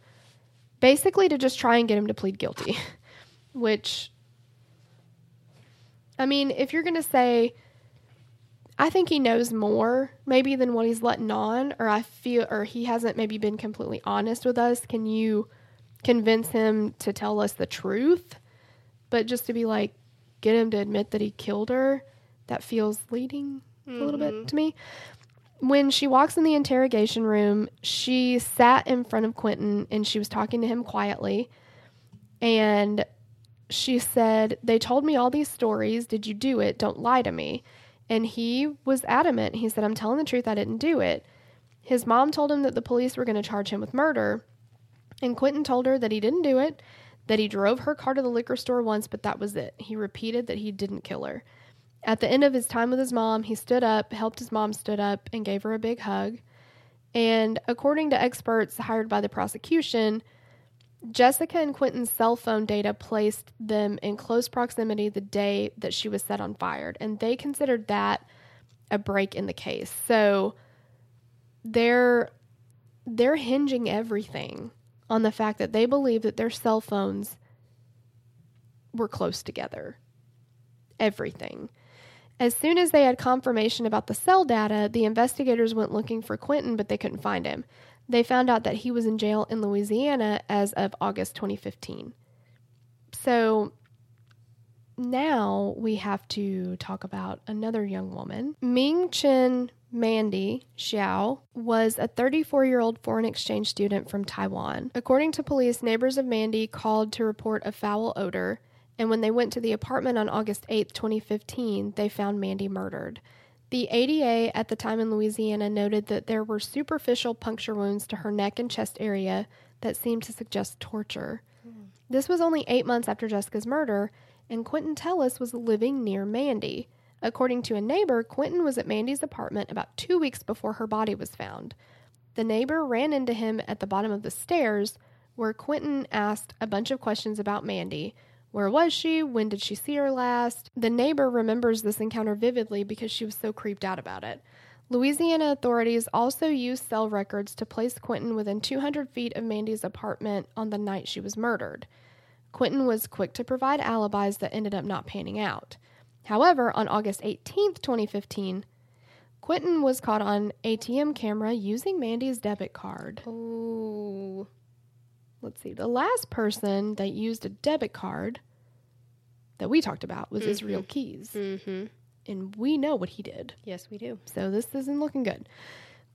basically to just try and get him to plead guilty, which, I mean, if you're going to say, I think he knows more maybe than what he's letting on, or I feel, or he hasn't maybe been completely honest with us. Can you convince him to tell us the truth? But just to be like, get him to admit that he killed her, that feels leading mm-hmm. a little bit to me. When she walks in the interrogation room, she sat in front of Quinton and she was talking to him quietly. And she said, They told me all these stories. Did you do it? Don't lie to me. And he was adamant. He said, I'm telling the truth. I didn't do it. His mom told him that the police were going to charge him with murder. And Quinton told her that he didn't do it, that he drove her car to the liquor store once, but that was it. He repeated that he didn't kill her. At the end of his time with his mom, he stood up, helped his mom stood up, and gave her a big hug. And according to experts hired by the prosecution, Jessica and Quinton's cell phone data placed them in close proximity the day that she was set on fire, and they considered that a break in the case. So they're they're hinging everything on the fact that they believe that their cell phones were close together. Everything. As soon as they had confirmation about the cell data, the investigators went looking for Quinton, but they couldn't find him. They found out that he was in jail in Louisiana as of August 2015. So now we have to talk about another young woman. Ming Chen Mandy Hsiao was a 34 year old foreign exchange student from Taiwan. According to police, neighbors of Mandy called to report a foul odor and when they went to the apartment on August 8, 2015, they found Mandy murdered. The ADA at the time in Louisiana noted that there were superficial puncture wounds to her neck and chest area that seemed to suggest torture. This was only eight months after Jessica's murder, and Quinton Tellis was living near Mandy. According to a neighbor, Quinton was at Mandy's apartment about two weeks before her body was found. The neighbor ran into him at the bottom of the stairs, where Quinton asked a bunch of questions about Mandy, where was she? When did she see her last? The neighbor remembers this encounter vividly because she was so creeped out about it. Louisiana authorities also used cell records to place Quinton within 200 feet of Mandy's apartment on the night she was murdered. Quinton was quick to provide alibis that ended up not panning out. However, on August 18, 2015, Quinton was caught on ATM camera using Mandy's debit card. Oh let's see, the last person that used a debit card that we talked about was mm-hmm. Israel Keys. Mm-hmm. And we know what he did. Yes, we do. So this isn't looking good.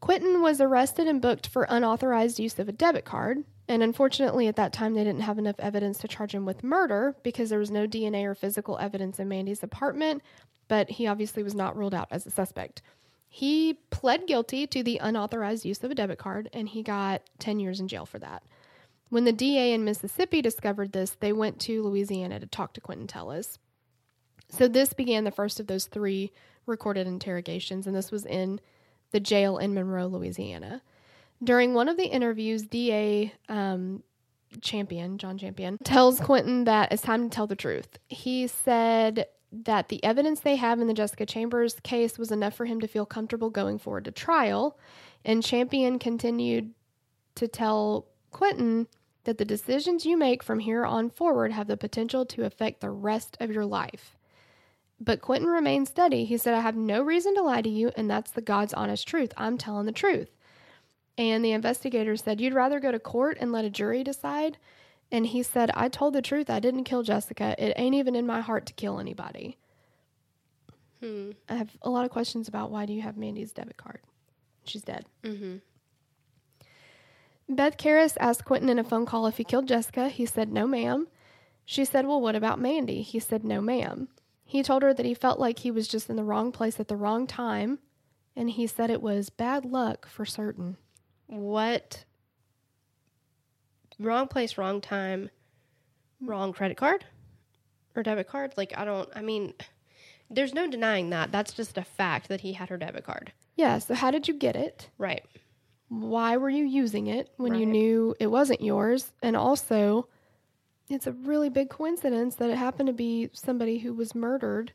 Quinton was arrested and booked for unauthorized use of a debit card. And unfortunately, at that time, they didn't have enough evidence to charge him with murder because there was no DNA or physical evidence in Mandy's apartment, but he obviously was not ruled out as a suspect. He pled guilty to the unauthorized use of a debit card and he got 10 years in jail for that. When the DA in Mississippi discovered this, they went to Louisiana to talk to Quinton Tellis. So this began the first of those three recorded interrogations, and this was in the jail in Monroe, Louisiana. During one of the interviews, DA um, Champion, John Champion, tells Quinton that it's time to tell the truth. He said that the evidence they have in the Jessica Chambers case was enough for him to feel comfortable going forward to trial. And Champion continued to tell Quinton that the decisions you make from here on forward have the potential to affect the rest of your life. But Quinton remained steady. He said, I have no reason to lie to you, and that's the God's honest truth. I'm telling the truth. And the investigator said, You'd rather go to court and let a jury decide? And he said, I told the truth. I didn't kill Jessica. It ain't even in my heart to kill anybody. Hmm. I have a lot of questions about why do you have Mandy's debit card? She's dead. Mm-hmm. Beth Karas asked Quinton in a phone call if he killed Jessica. He said, No, ma'am. She said, Well, what about Mandy? He said, No, ma'am. He told her that he felt like he was just in the wrong place at the wrong time, and he said it was bad luck for certain. What? Wrong place, wrong time, wrong credit card or debit card? Like, I don't, I mean, there's no denying that. That's just a fact that he had her debit card. Yeah, so how did you get it? Right. Why were you using it when you knew it wasn't yours? And also, it's a really big coincidence that it happened to be somebody who was murdered,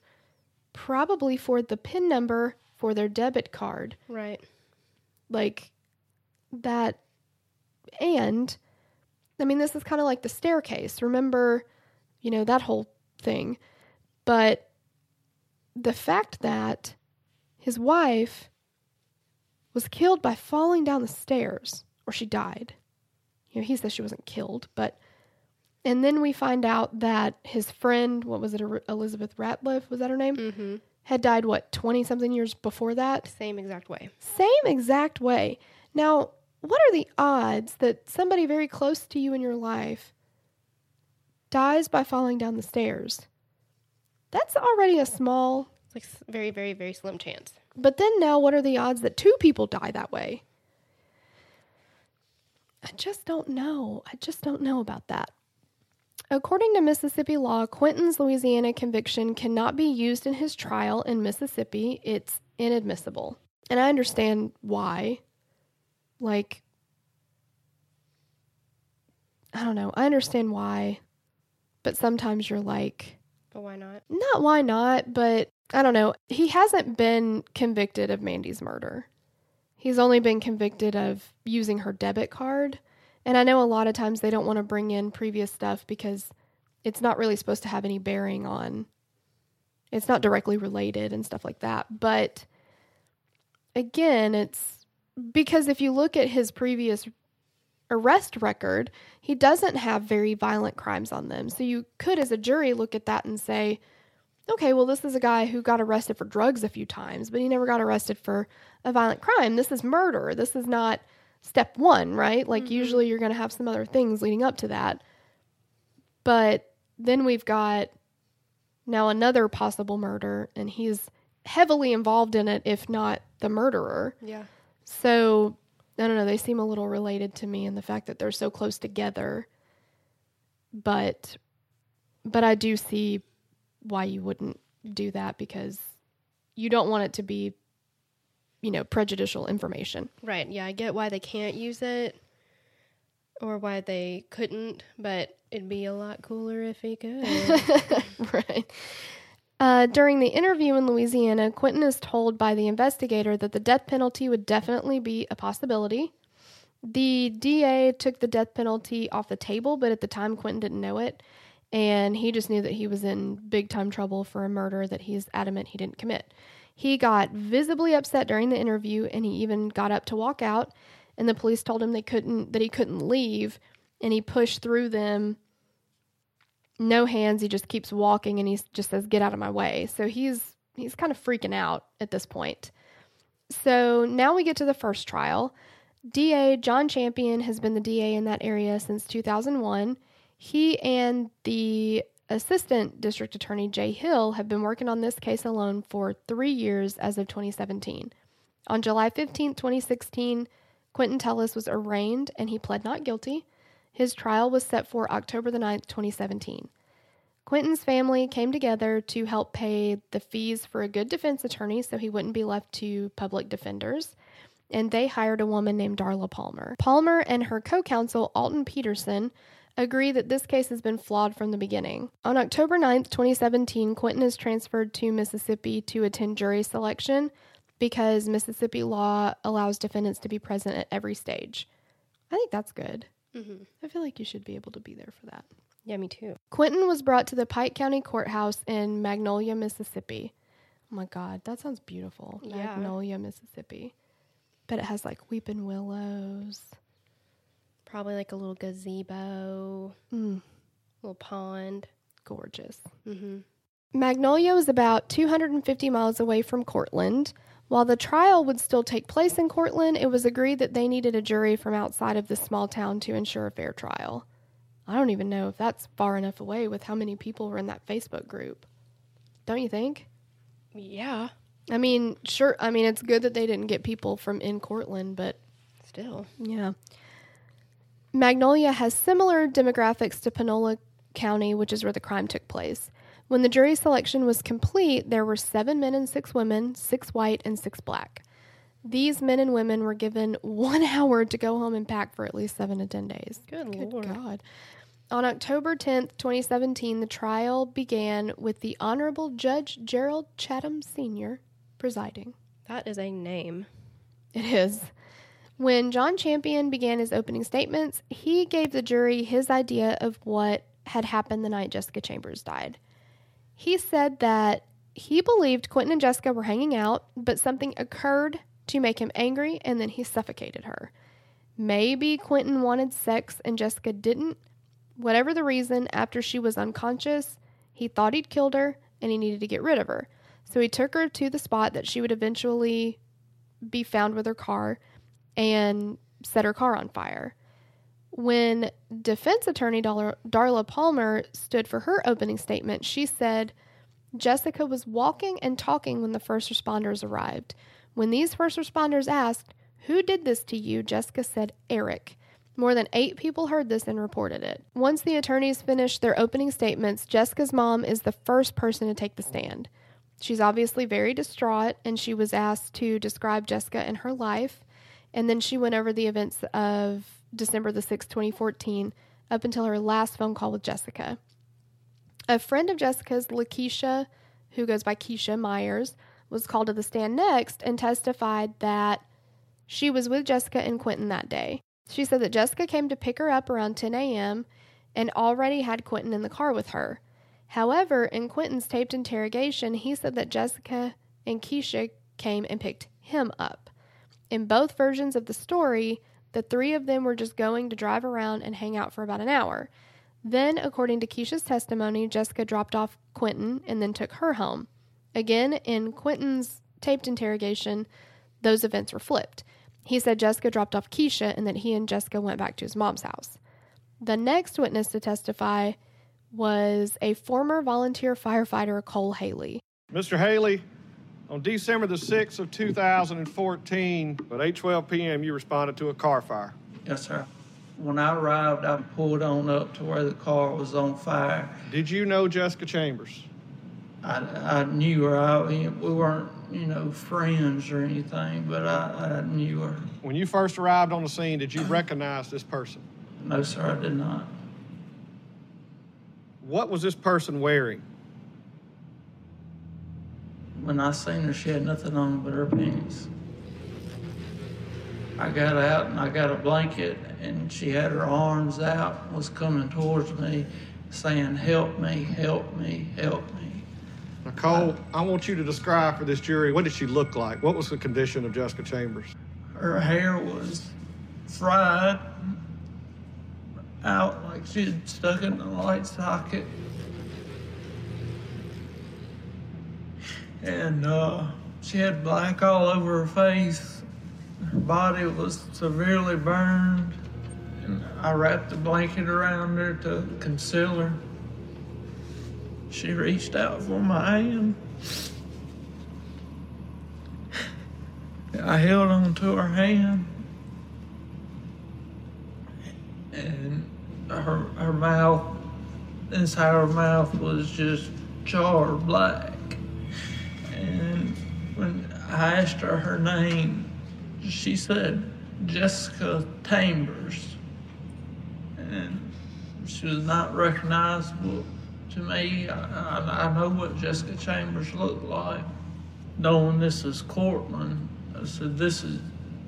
probably for the PIN number for their debit card. Right. like that and i mean this is kind of like the staircase remember you know that whole thing but the fact that his wife was killed by falling down the stairs or she died you know he says she wasn't killed but and then we find out that his friend what was it elizabeth ratliff was that her name Mm-hmm. had died what 20 something years before that Same exact way. same exact way. Now, what are the odds that somebody very close to you in your life dies by falling down the stairs? That's already a small, It's like very, very, very slim chance. But then now what are the odds that two people die that way? I just don't know. I just don't know about that. According to Mississippi law, Quinton's Louisiana conviction cannot be used in his trial in Mississippi. It's inadmissible. And I understand why. Like, I don't know. I understand why. But sometimes you're like, But why not? not why not, but I don't know. He hasn't been convicted of Mandy's murder. He's only been convicted of using her debit card. And I know a lot of times they don't want to bring in previous stuff because it's not really supposed to have any bearing on it's not directly related and stuff like that. But again, it's because if you look at his previous arrest record, he doesn't have very violent crimes on them. So you could, as a jury, look at that and say, okay, well, this is a guy who got arrested for drugs a few times, but he never got arrested for a violent crime. This is murder. This is not step one, right? Like, Mhm. usually you're going to have some other things leading up to that. But then we've got now another possible murder, and he's heavily involved in it, if not the murderer. Yeah. So I don't know. They seem a little related to me in the fact that they're so close together. But but I do see why you wouldn't do that because you don't want it to be you know prejudicial information. Right. Yeah, I get why they can't use it or why they couldn't, but it'd be a lot cooler if he could. right. Uh, during the interview in Louisiana, Quinton is told by the investigator that the death penalty would definitely be a possibility. The DA took the death penalty off the table, but at the time, Quinton didn't know it. And he just knew that he was in big time trouble for a murder that he's adamant he didn't commit. He got visibly upset during the interview and he even got up to walk out. And the police told him they couldn't, that he couldn't leave. And he pushed through them no hands. He just keeps walking and he just says, "Get out of my way." So he's he's kind of freaking out at this point. So now we get to the first trial. DA John Champion has been the DA in that area since 2001. He and the assistant district attorney Jay Hill have been working on this case alone for 3 years as of 2017. On July 15, 2016, Quinton Tellis was arraigned and he pled not guilty. His trial was set for October the 9th, 2017. Quinton's family came together to help pay the fees for a good defense attorney so he wouldn't be left to public defenders, and they hired a woman named Darla Palmer. Palmer and her co counsel, Alton Peterson, agree that this case has been flawed from the beginning. On October 9th, 2017, Quinton is transferred to Mississippi to attend jury selection because Mississippi law allows defendants to be present at every stage. I think that's good. Mm-hmm. I feel like you should be able to be there for that. Yeah, me too. Quinton was brought to the Pike County Courthouse in Magnolia, Mississippi. Oh my God, that sounds beautiful. Yeah. Magnolia, Mississippi. But it has like weeping willows. Probably like a little gazebo, Mm, little pond. gorgeous. Mm-hmm. Magnolia was about 250 miles away from Courtland. While the trial would still take place in Courtland, it was agreed that they needed a jury from outside of the small town to ensure a fair trial. I don't even know if that's far enough away with how many people were in that Facebook group. Don't you think? Yeah, I mean, sure. I mean, it's good that they didn't get people from in Courtland, but still. yeah. Magnolia has similar demographics to Panola County, which is where the crime took place. When the jury selection was complete, there were seven men and six women, six white and six black. These men and women were given one hour to go home and pack for at least seven to ten days. Good, Good lord. God. On October 10th, 2017, the trial began with the Honorable Judge Gerald Chatham Sr. presiding. That is a name. It is. When John Champion began his opening statements, he gave the jury his idea of what had happened the night Jessica Chambers died. He said that he believed Quinton and Jessica were hanging out, but something occurred to make him angry and then he suffocated her. Maybe Quinton wanted sex and Jessica didn't. Whatever the reason, after she was unconscious, he thought he'd killed her and he needed to get rid of her. So he took her to the spot that she would eventually be found with her car and set her car on fire. When defense attorney Darla, Darla Palmer stood for her opening statement, she said Jessica was walking and talking when the first responders arrived. When these first responders asked, Who did this to you? Jessica said, Eric. More than eight people heard this and reported it. Once the attorneys finished their opening statements, Jessica's mom is the first person to take the stand. She's obviously very distraught, and she was asked to describe Jessica and her life. And then she went over the events of December the 6th, 2014, up until her last phone call with Jessica. A friend of Jessica's, Lakeisha, who goes by Keisha Myers, was called to the stand next and testified that she was with Jessica and Quinton that day. She said that Jessica came to pick her up around 10 a.m. and already had Quinton in the car with her. However, in Quinton's taped interrogation, he said that Jessica and Keisha came and picked him up. In both versions of the story, the three of them were just going to drive around and hang out for about an hour. Then, according to Keisha's testimony, Jessica dropped off Quinton and then took her home. Again, in Quinton's taped interrogation, those events were flipped. He said Jessica dropped off Keisha and that he and Jessica went back to his mom's house. The next witness to testify was a former volunteer firefighter, Cole Haley. Mr. Haley, on December the 6th of 2014, at 8:12 p.m., you responded to a car fire. Yes, sir. When I arrived, I pulled on up to where the car was on fire. Did you know Jessica Chambers? I, I knew her. I, we weren't, you know, friends or anything, but I, I knew her. When you first arrived on the scene, did you recognize this person? No, sir, I did not. What was this person wearing? When I seen her, she had nothing on but her panties. I got out and I got a blanket, and she had her arms out, was coming towards me, saying, "Help me, help me, help me." Nicole, I want you to describe for this jury what did she look like? What was the condition of Jessica Chambers? Her hair was fried out like she had stuck it in a light socket. And uh, she had black all over her face. Her body was severely burned. And I wrapped a blanket around her to conceal her. She reached out for my hand. I held on to her hand. And her her mouth, inside her mouth was just charred black. I asked her her name, she said Jessica Chambers. And She was not recognizable to me. I, I, I know what Jessica Chambers looked like. Knowing this is Courtland, I said, this is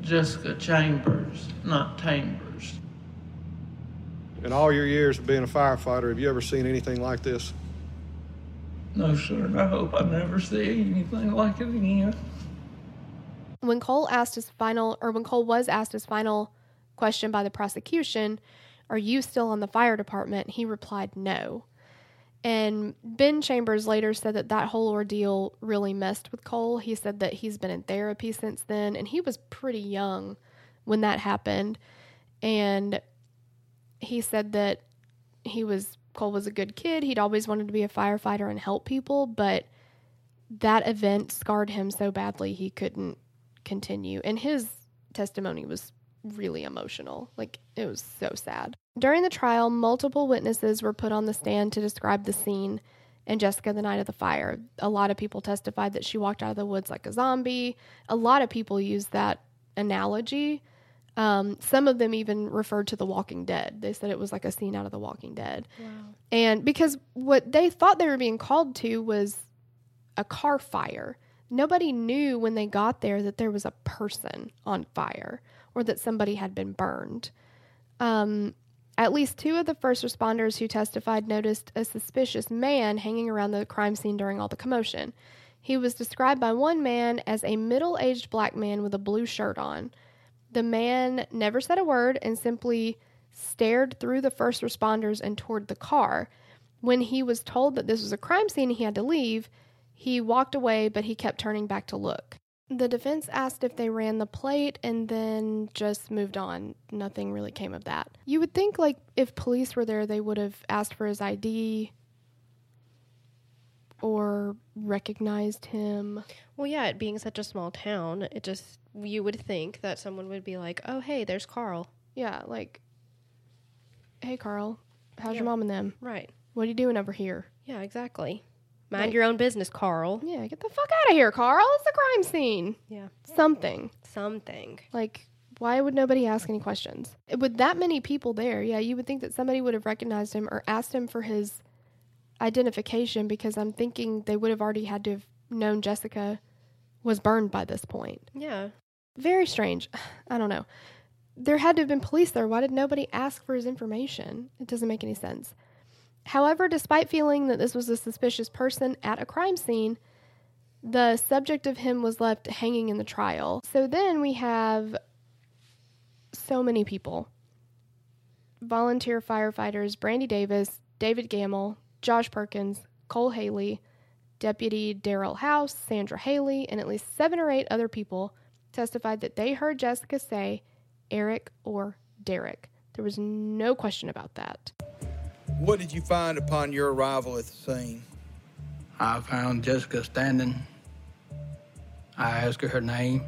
Jessica Chambers, not Chambers. In all your years of being a firefighter, have you ever seen anything like this? No, sir, and I hope I never see anything like it again. When Cole asked his final, or when Cole was asked his final question by the prosecution, Are you still on the fire department? He replied, No. And Ben Chambers later said that that whole ordeal really messed with Cole. He said that he's been in therapy since then, and he was pretty young when that happened. And he said that he was, Cole was a good kid. He'd always wanted to be a firefighter and help people, but that event scarred him so badly he couldn't continue. And his testimony was really emotional. Like, it was so sad. During the trial, multiple witnesses were put on the stand to describe the scene and Jessica the Night of the Fire. A lot of people testified that she walked out of the woods like a zombie. A lot of people used that analogy. Um, some of them even referred to The Walking Dead. They said it was like a scene out of The Walking Dead. Wow. And because what they thought they were being called to was a car fire. Nobody knew when they got there that there was a person on fire or that somebody had been burned. Um, at least two of the first responders who testified noticed a suspicious man hanging around the crime scene during all the commotion. He was described by one man as a middle aged black man with a blue shirt on. The man never said a word and simply stared through the first responders and toward the car. When he was told that this was a crime scene and he had to leave, he walked away, but he kept turning back to look. The defense asked if they ran the plate and then just moved on. Nothing really came of that. You would think, like, if police were there, they would have asked for his ID or recognized him. Well, yeah, it being such a small town, it just you would think that someone would be like, "Oh, hey, there's Carl." Yeah, like, hey, Carl, how's Yeah. your mom and them? Right. What are you doing over here? Yeah, exactly. Mind Like- your own business, Carl. Yeah, get the fuck out of here, Carl. It's a crime scene. Yeah. Something. Something. Like, why would nobody ask any questions? With that many people there, yeah, you would think that somebody would have recognized him or asked him for his identification because I'm thinking they would have already had to have known Jessica was burned by this point. Yeah. Very strange. I don't know. There had to have been police there. Why did nobody ask for his information? It doesn't make any sense. However, despite feeling that this was a suspicious person at a crime scene, the subject of him was left hanging in the trial. So then we have so many people volunteer firefighters Brandy Davis, David Gamble, Josh Perkins, Cole Haley, Deputy Daryl House, Sandra Haley, and at least seven or eight other people testified that they heard Jessica say Eric or Derek. There was no question about that. What did you find upon your arrival at the scene? I found Jessica standing. I asked her her name,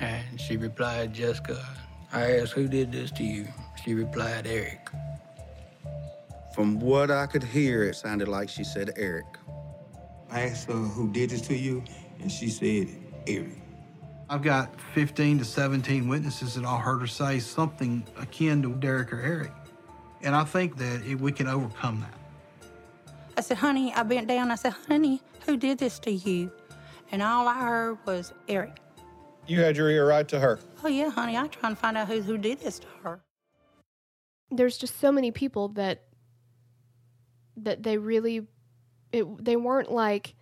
and she replied, Jessica. I asked, Who did this to you? She replied, Eric. From what I could hear, it sounded like she said Eric. I asked her who did this to you, and she said Eric. I've got 15 to 17 witnesses that all heard her say something akin to Derek or Eric. And I think that if we can overcome that. I said, honey, I bent down. I said, honey, who did this to you? And all I heard was Eric. You had your ear right to her. Oh, yeah, honey, I trying to find out who, who did this to her. There's just so many people that that they really it they weren't like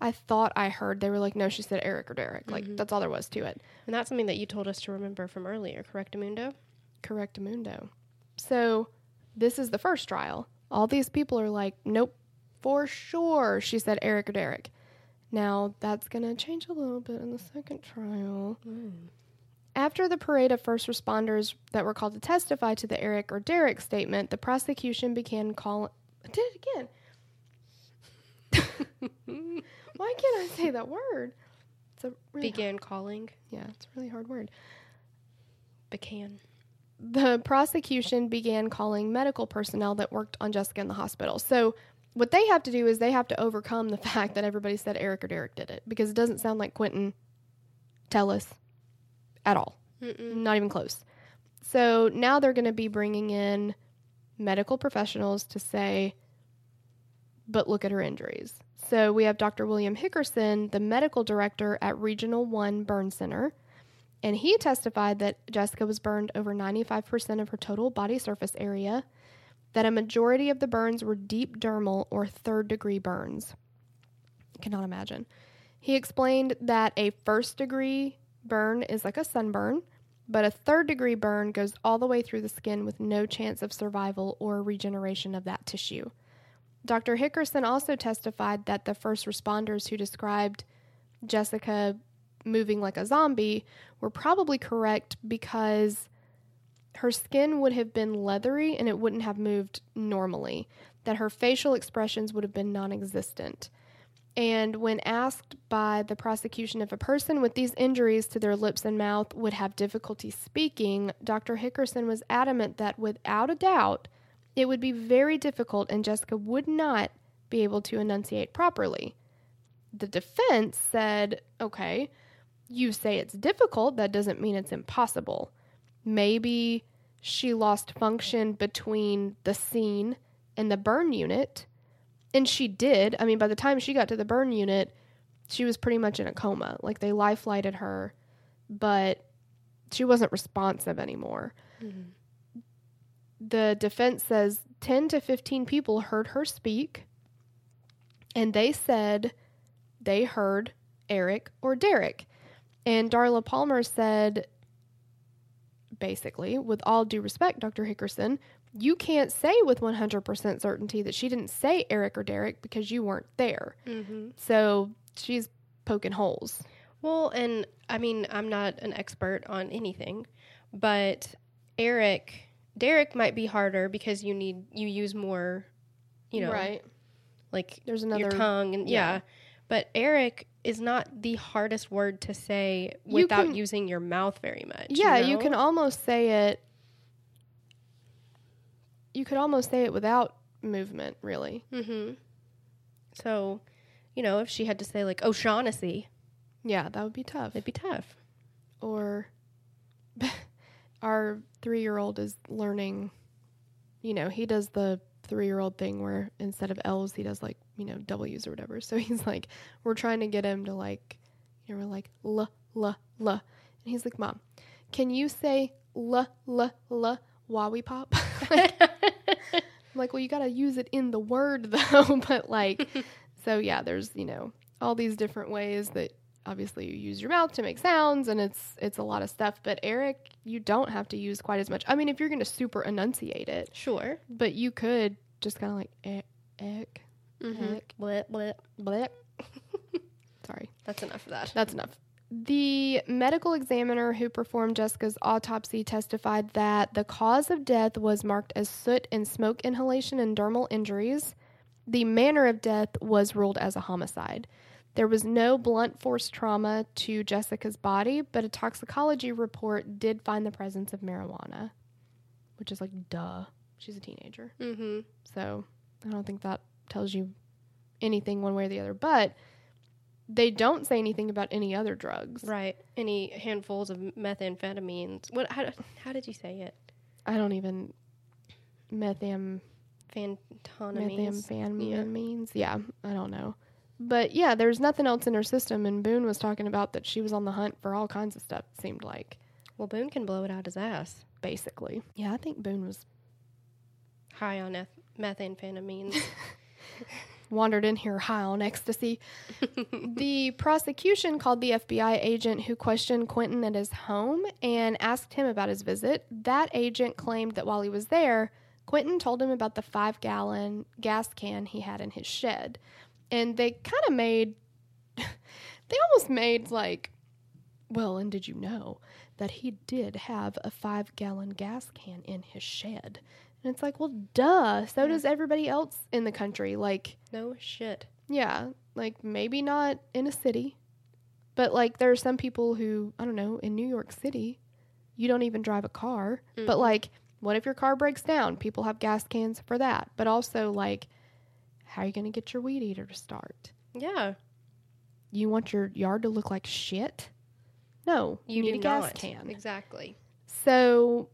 I thought I heard. They were like, no, she said Eric or Derek. Like mm-hmm. that's all there was to it. And that's something that you told us to remember from earlier, correct, Amundo? Correct, Mundo. So this is the first trial. All these people are like, nope, for sure. She said Eric or Derek. Now that's gonna change a little bit in the second trial. Hmm. After the parade of first responders that were called to testify to the Eric or Derek statement, the prosecution began calling. I did it again. Why can't I say that word? It's a really Began calling. yeah, it's a really hard word. Becan. The prosecution began calling medical personnel that worked on Jessica in the hospital. So, what they have to do is they have to overcome the fact that everybody said Eric or Derek did it because it doesn't sound like Quentin tell us at all. Not even close. So, now they're going to be bringing in medical professionals to say, but look at her injuries. So we have Dr. William Hickerson, the medical director at Regional 1 Burn Center, and he testified that Jessica was burned over 95% of her total body surface area, that a majority of the burns were deep dermal or third degree burns. I Cannot imagine. He explained that a first degree burn is like a sunburn, but a third degree burn goes all the way through the skin with no chance of survival or regeneration of that tissue. Dr. Hickerson also testified that the first responders who described Jessica moving like a zombie were probably correct because her skin would have been leathery and it wouldn't have moved normally, that her facial expressions would have been non existent. And when asked by the prosecution if a person with these injuries to their lips and mouth would have difficulty speaking, Dr. Hickerson was adamant that without a doubt, it would be very difficult and Jessica would not be able to enunciate properly. The defense said, okay, you say it's difficult, that doesn't mean it's impossible. Maybe she lost function between the scene and the burn unit. And she did. I mean, by the time she got to the burn unit, she was pretty much in a coma. Like they life flighted her, but she wasn't responsive anymore. Mm-hmm. The defense says 10 to 15 people heard her speak, and they said they heard Eric or Derek. And Darla Palmer said, basically, with all due respect, Dr. Hickerson, you can't say with 100% certainty that she didn't say Eric or Derek because you weren't there. Mm-hmm. So she's poking holes. Well, and I mean, I'm not an expert on anything, but Eric, Derek might be harder because you need, you use more, you know, right. like There's another your tongue and yeah. yeah. But Eric is not the hardest word to say without can- using your mouth very much. Yeah, you know? can almost say it. You could almost say it without movement, really. Mm-hmm. So, you know, if she had to say like O'Shaughnessy, Yeah, that would be tough. it'd be tough. Or our three year old is learning, you know, he does the three year old thing where instead of L's, he does like, you know, W's or whatever. So he's like, we're trying to get him to like, you know, we're like, l, l, l. And he's like, Mom, can you say l, l, l, wowie pop? like, I'm like, well, you got to use it in the word though. but like, so yeah, there's, you know, all these different ways that obviously you use your mouth to make sounds and it's it's a lot of stuff but eric you don't have to use quite as much i mean if you're going to super enunciate it Sure. but you could just kind of like eh, eck, Mm-hmm. Blip, blip. blip. sorry That's enough of that. that's enough the medical examiner who performed Jessica's autopsy testified that the cause of death was marked as soot and smoke inhalation and dermal injuries. The manner of death was ruled as a homicide. There was no blunt force trauma to Jessica's body, but a toxicology report did find the presence of marijuana, which is like, duh. She's a teenager. Mm-hmm. So I don't think that tells you anything one way or the other. But they don't say anything about any other drugs. Right. Any handfuls of methamphetamines. What? How, how did you say it? I don't even metham Phantonemines. methamphetamines. Yeah. I don't know. But yeah, there's nothing else in her system. And Boone was talking about that she was on the hunt for all kinds of stuff. It seemed like Well, Boone can blow it out his ass. basically. Yeah, I think Boone was High on eth- methamphetamines. wandered in here high on ecstasy. the prosecution called the FBI agent who questioned Quinton at his home and asked him about his visit. That agent claimed that while he was there, Quinton told him about the five gallon gas can he had in his shed. And they kind of made, they almost made like, well, and did you know that he did have a five gallon gas can in his shed? And it's like, well, duh. So does everybody else in the country. Like, no shit. yeah, like maybe not in a city, but like there are some people who, I don't know, in New York City, you don't even drive a car. But Mhm. like, what if your car breaks down? People have gas cans for that. But also, like, how are you going to get your weed eater to start? Yeah. You want your yard to look like shit? No, you, need a gas not. can. Exactly. So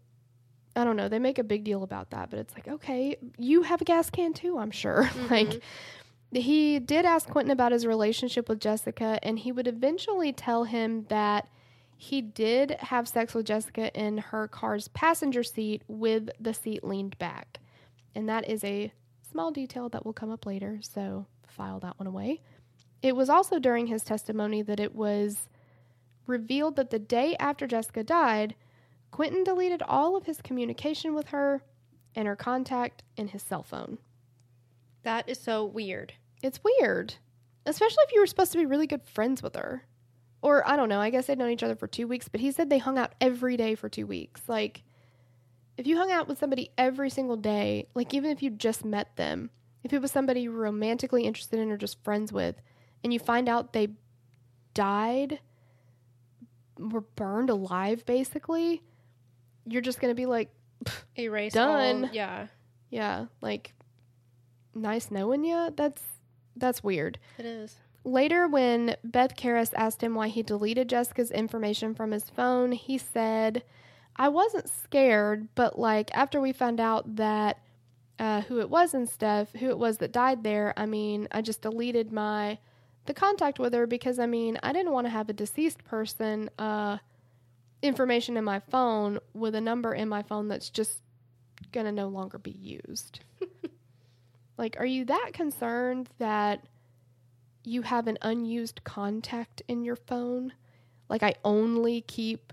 I don't know. They make a big deal about that, but it's like, okay, you have a gas can too, I'm sure. Mm-hmm. like, he did ask Quinton about his relationship with Jessica, and he would eventually tell him that he did have sex with Jessica in her car's passenger seat with the seat leaned back. And that is a small detail that will come up later, so file that one away. It was also during his testimony that it was revealed that the day after Jessica died, Quinton deleted all of his communication with her and her contact in his cell phone. That is so weird. It's weird, especially if you were supposed to be really good friends with her. Or I don't know, I guess they'd known each other for two weeks, but he said they hung out every day for two weeks. Like, if you hung out with somebody every single day, like even if you just met them, if it was somebody you were romantically interested in or just friends with, and you find out they died, were burned alive basically, you're just going to be like, Erase Done. all- yeah, yeah, like nice knowing you. That's that's weird. it is. Later, when Beth Karas asked him why he deleted Jessica's information from his phone, he said, I wasn't scared, but like after we found out that uh, who it was and stuff, who it was that died there, I mean, I just deleted my the contact with her because I mean, I didn't want to have a deceased person uh, information in my phone with a number in my phone that's just gonna no longer be used. like, are you that concerned that you have an unused contact in your phone? Like, I only keep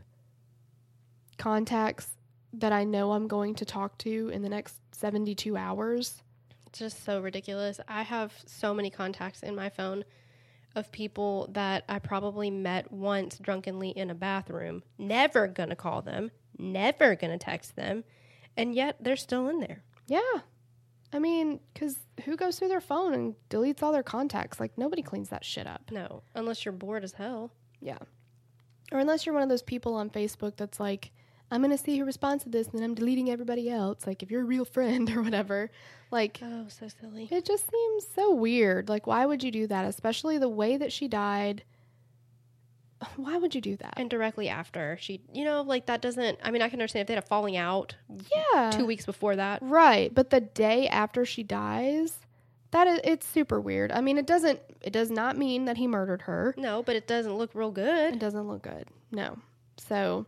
contacts that I know I'm going to talk to in the next 72 hours. It's just so ridiculous. I have so many contacts in my phone of people that I probably met once drunkenly in a bathroom. Never gonna call them, never gonna text them, and yet they're still in there. Yeah. I mean, because who goes through their phone and deletes all their contacts? Like, nobody cleans that shit up. No, unless you're bored as hell. Yeah. Or unless you're one of those people on Facebook that's like, I'm going to see who responds to this and then I'm deleting everybody else. Like, if you're a real friend or whatever. Like, Oh, so silly. it just seems so weird. Like, why would you do that? Especially the way that she died. Why would you do that? And directly after she, you know, like that doesn't. I mean, I can understand if they had a falling out yeah. two weeks before that. Right, but the day after she dies, that is it's super weird. I mean, it doesn't it does not mean that he murdered her. No, but it doesn't look real good. It doesn't look good. No. So,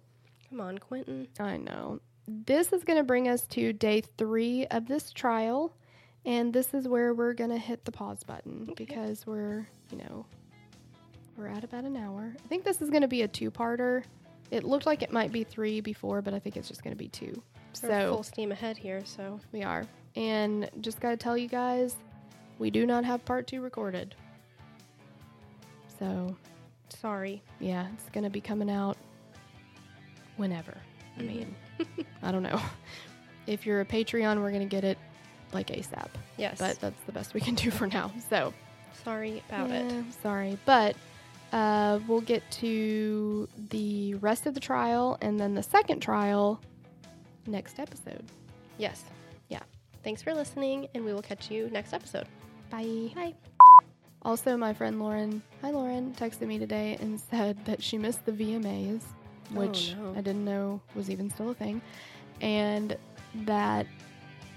Come on, Quinton. I know. This is going to bring us to day 3 of this trial, and this is where we're going to hit the pause button because we're, you know, we're at about an hour. I think this is going to be a two-parter. It looked like it might be 3 before, but I think it's just going to be 2. We're So, full steam ahead here. So we are. And just got to tell you guys, we do not have part two recorded. So, sorry. yeah, it's going to be coming out whenever. I mean, I don't know. If you're a Patreon, we're going to get it like ASAP. Yes, But that's the best we can do for now. So, sorry about it. Sorry. But uh, we'll get to the rest of the trial and then the second trial next episode. Yes. Yeah. Thanks for listening, and we will catch you next episode. Bye. Bye. Also, my friend Lauren, hi Lauren, texted me today and said that she missed the VMAs, Oh, which no. I didn't know was even still a thing, and that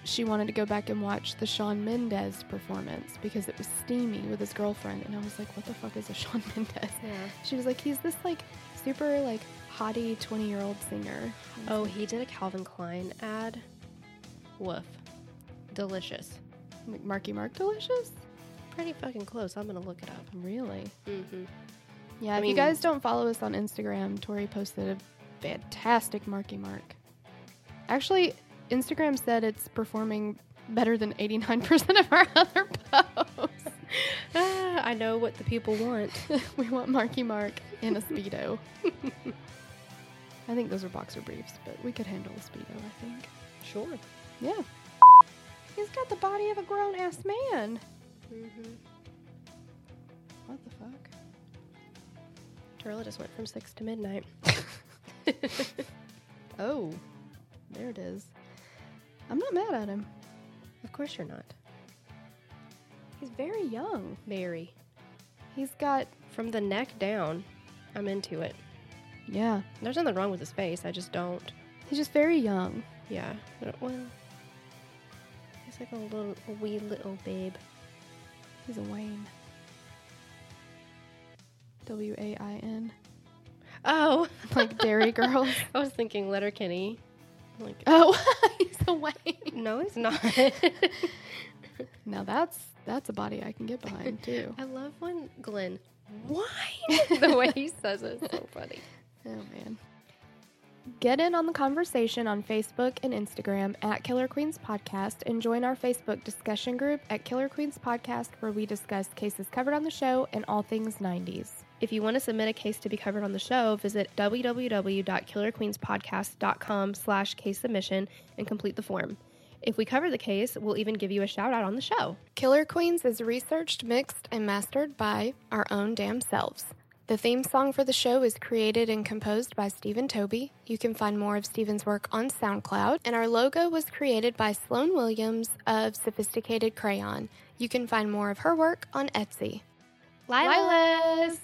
she wanted to go back and watch the Shawn Mendes performance because it was steamy with his girlfriend. And I was like, what the fuck is a Shawn Mendes? Yeah. She was like, he's this like super like hottie 20 year old singer. Oh, he did a Calvin Klein ad. Woof. Delicious. Like, Marky Mark Delicious? Pretty fucking close. I'm gonna look it up. Really? Mm-hmm. Yeah, I if you guys don't follow us on Instagram, Tori posted a fantastic Marky Mark. Actually, Instagram said it's performing better than 89% of our other posts. Ah, I know what the people want. we want Marky Mark in a Speedo. I think those are boxer briefs, but we could handle a Speedo, I think. Sure. Yeah. He's got the body of a grown ass man. Mm-hmm. What the fuck? Turla just went from six to midnight. Oh, there it is. I'm not mad at him. Of course you're not. He's very young. Very. He's got, From the neck down, I'm into it. yeah, There's nothing wrong with his face. I just don't. he's just very young. Yeah. One. He's like a little, a wee little babe. He's a Wayne. W A I N. Oh, Like Derry Girls. I was thinking Letterkenny. Like, Oh, he's a Wayne. no, it's not. Now that's that's a body I can get behind too. I love when Glenn wine the way he says it. It's so funny. Oh man. Get in on the conversation on Facebook and Instagram at Killer Queens Podcast and join our Facebook discussion group at Killer Queens Podcast where we discuss cases covered on the show and all things 90s. If you want to submit a case to be covered on the show, visit www.killerqueenspodcast.com slash case submission and complete the form. If we cover the case, we'll even give you a shout out on the show. Killer Queens is researched, mixed, and mastered by our own damn selves. The theme song for the show is created and composed by Stephen Toby. You can find more of Stephen's work on SoundCloud. And our logo was created by Sloan Williams of Sophisticated Crayon. You can find more of her work on Etsy. Lilas!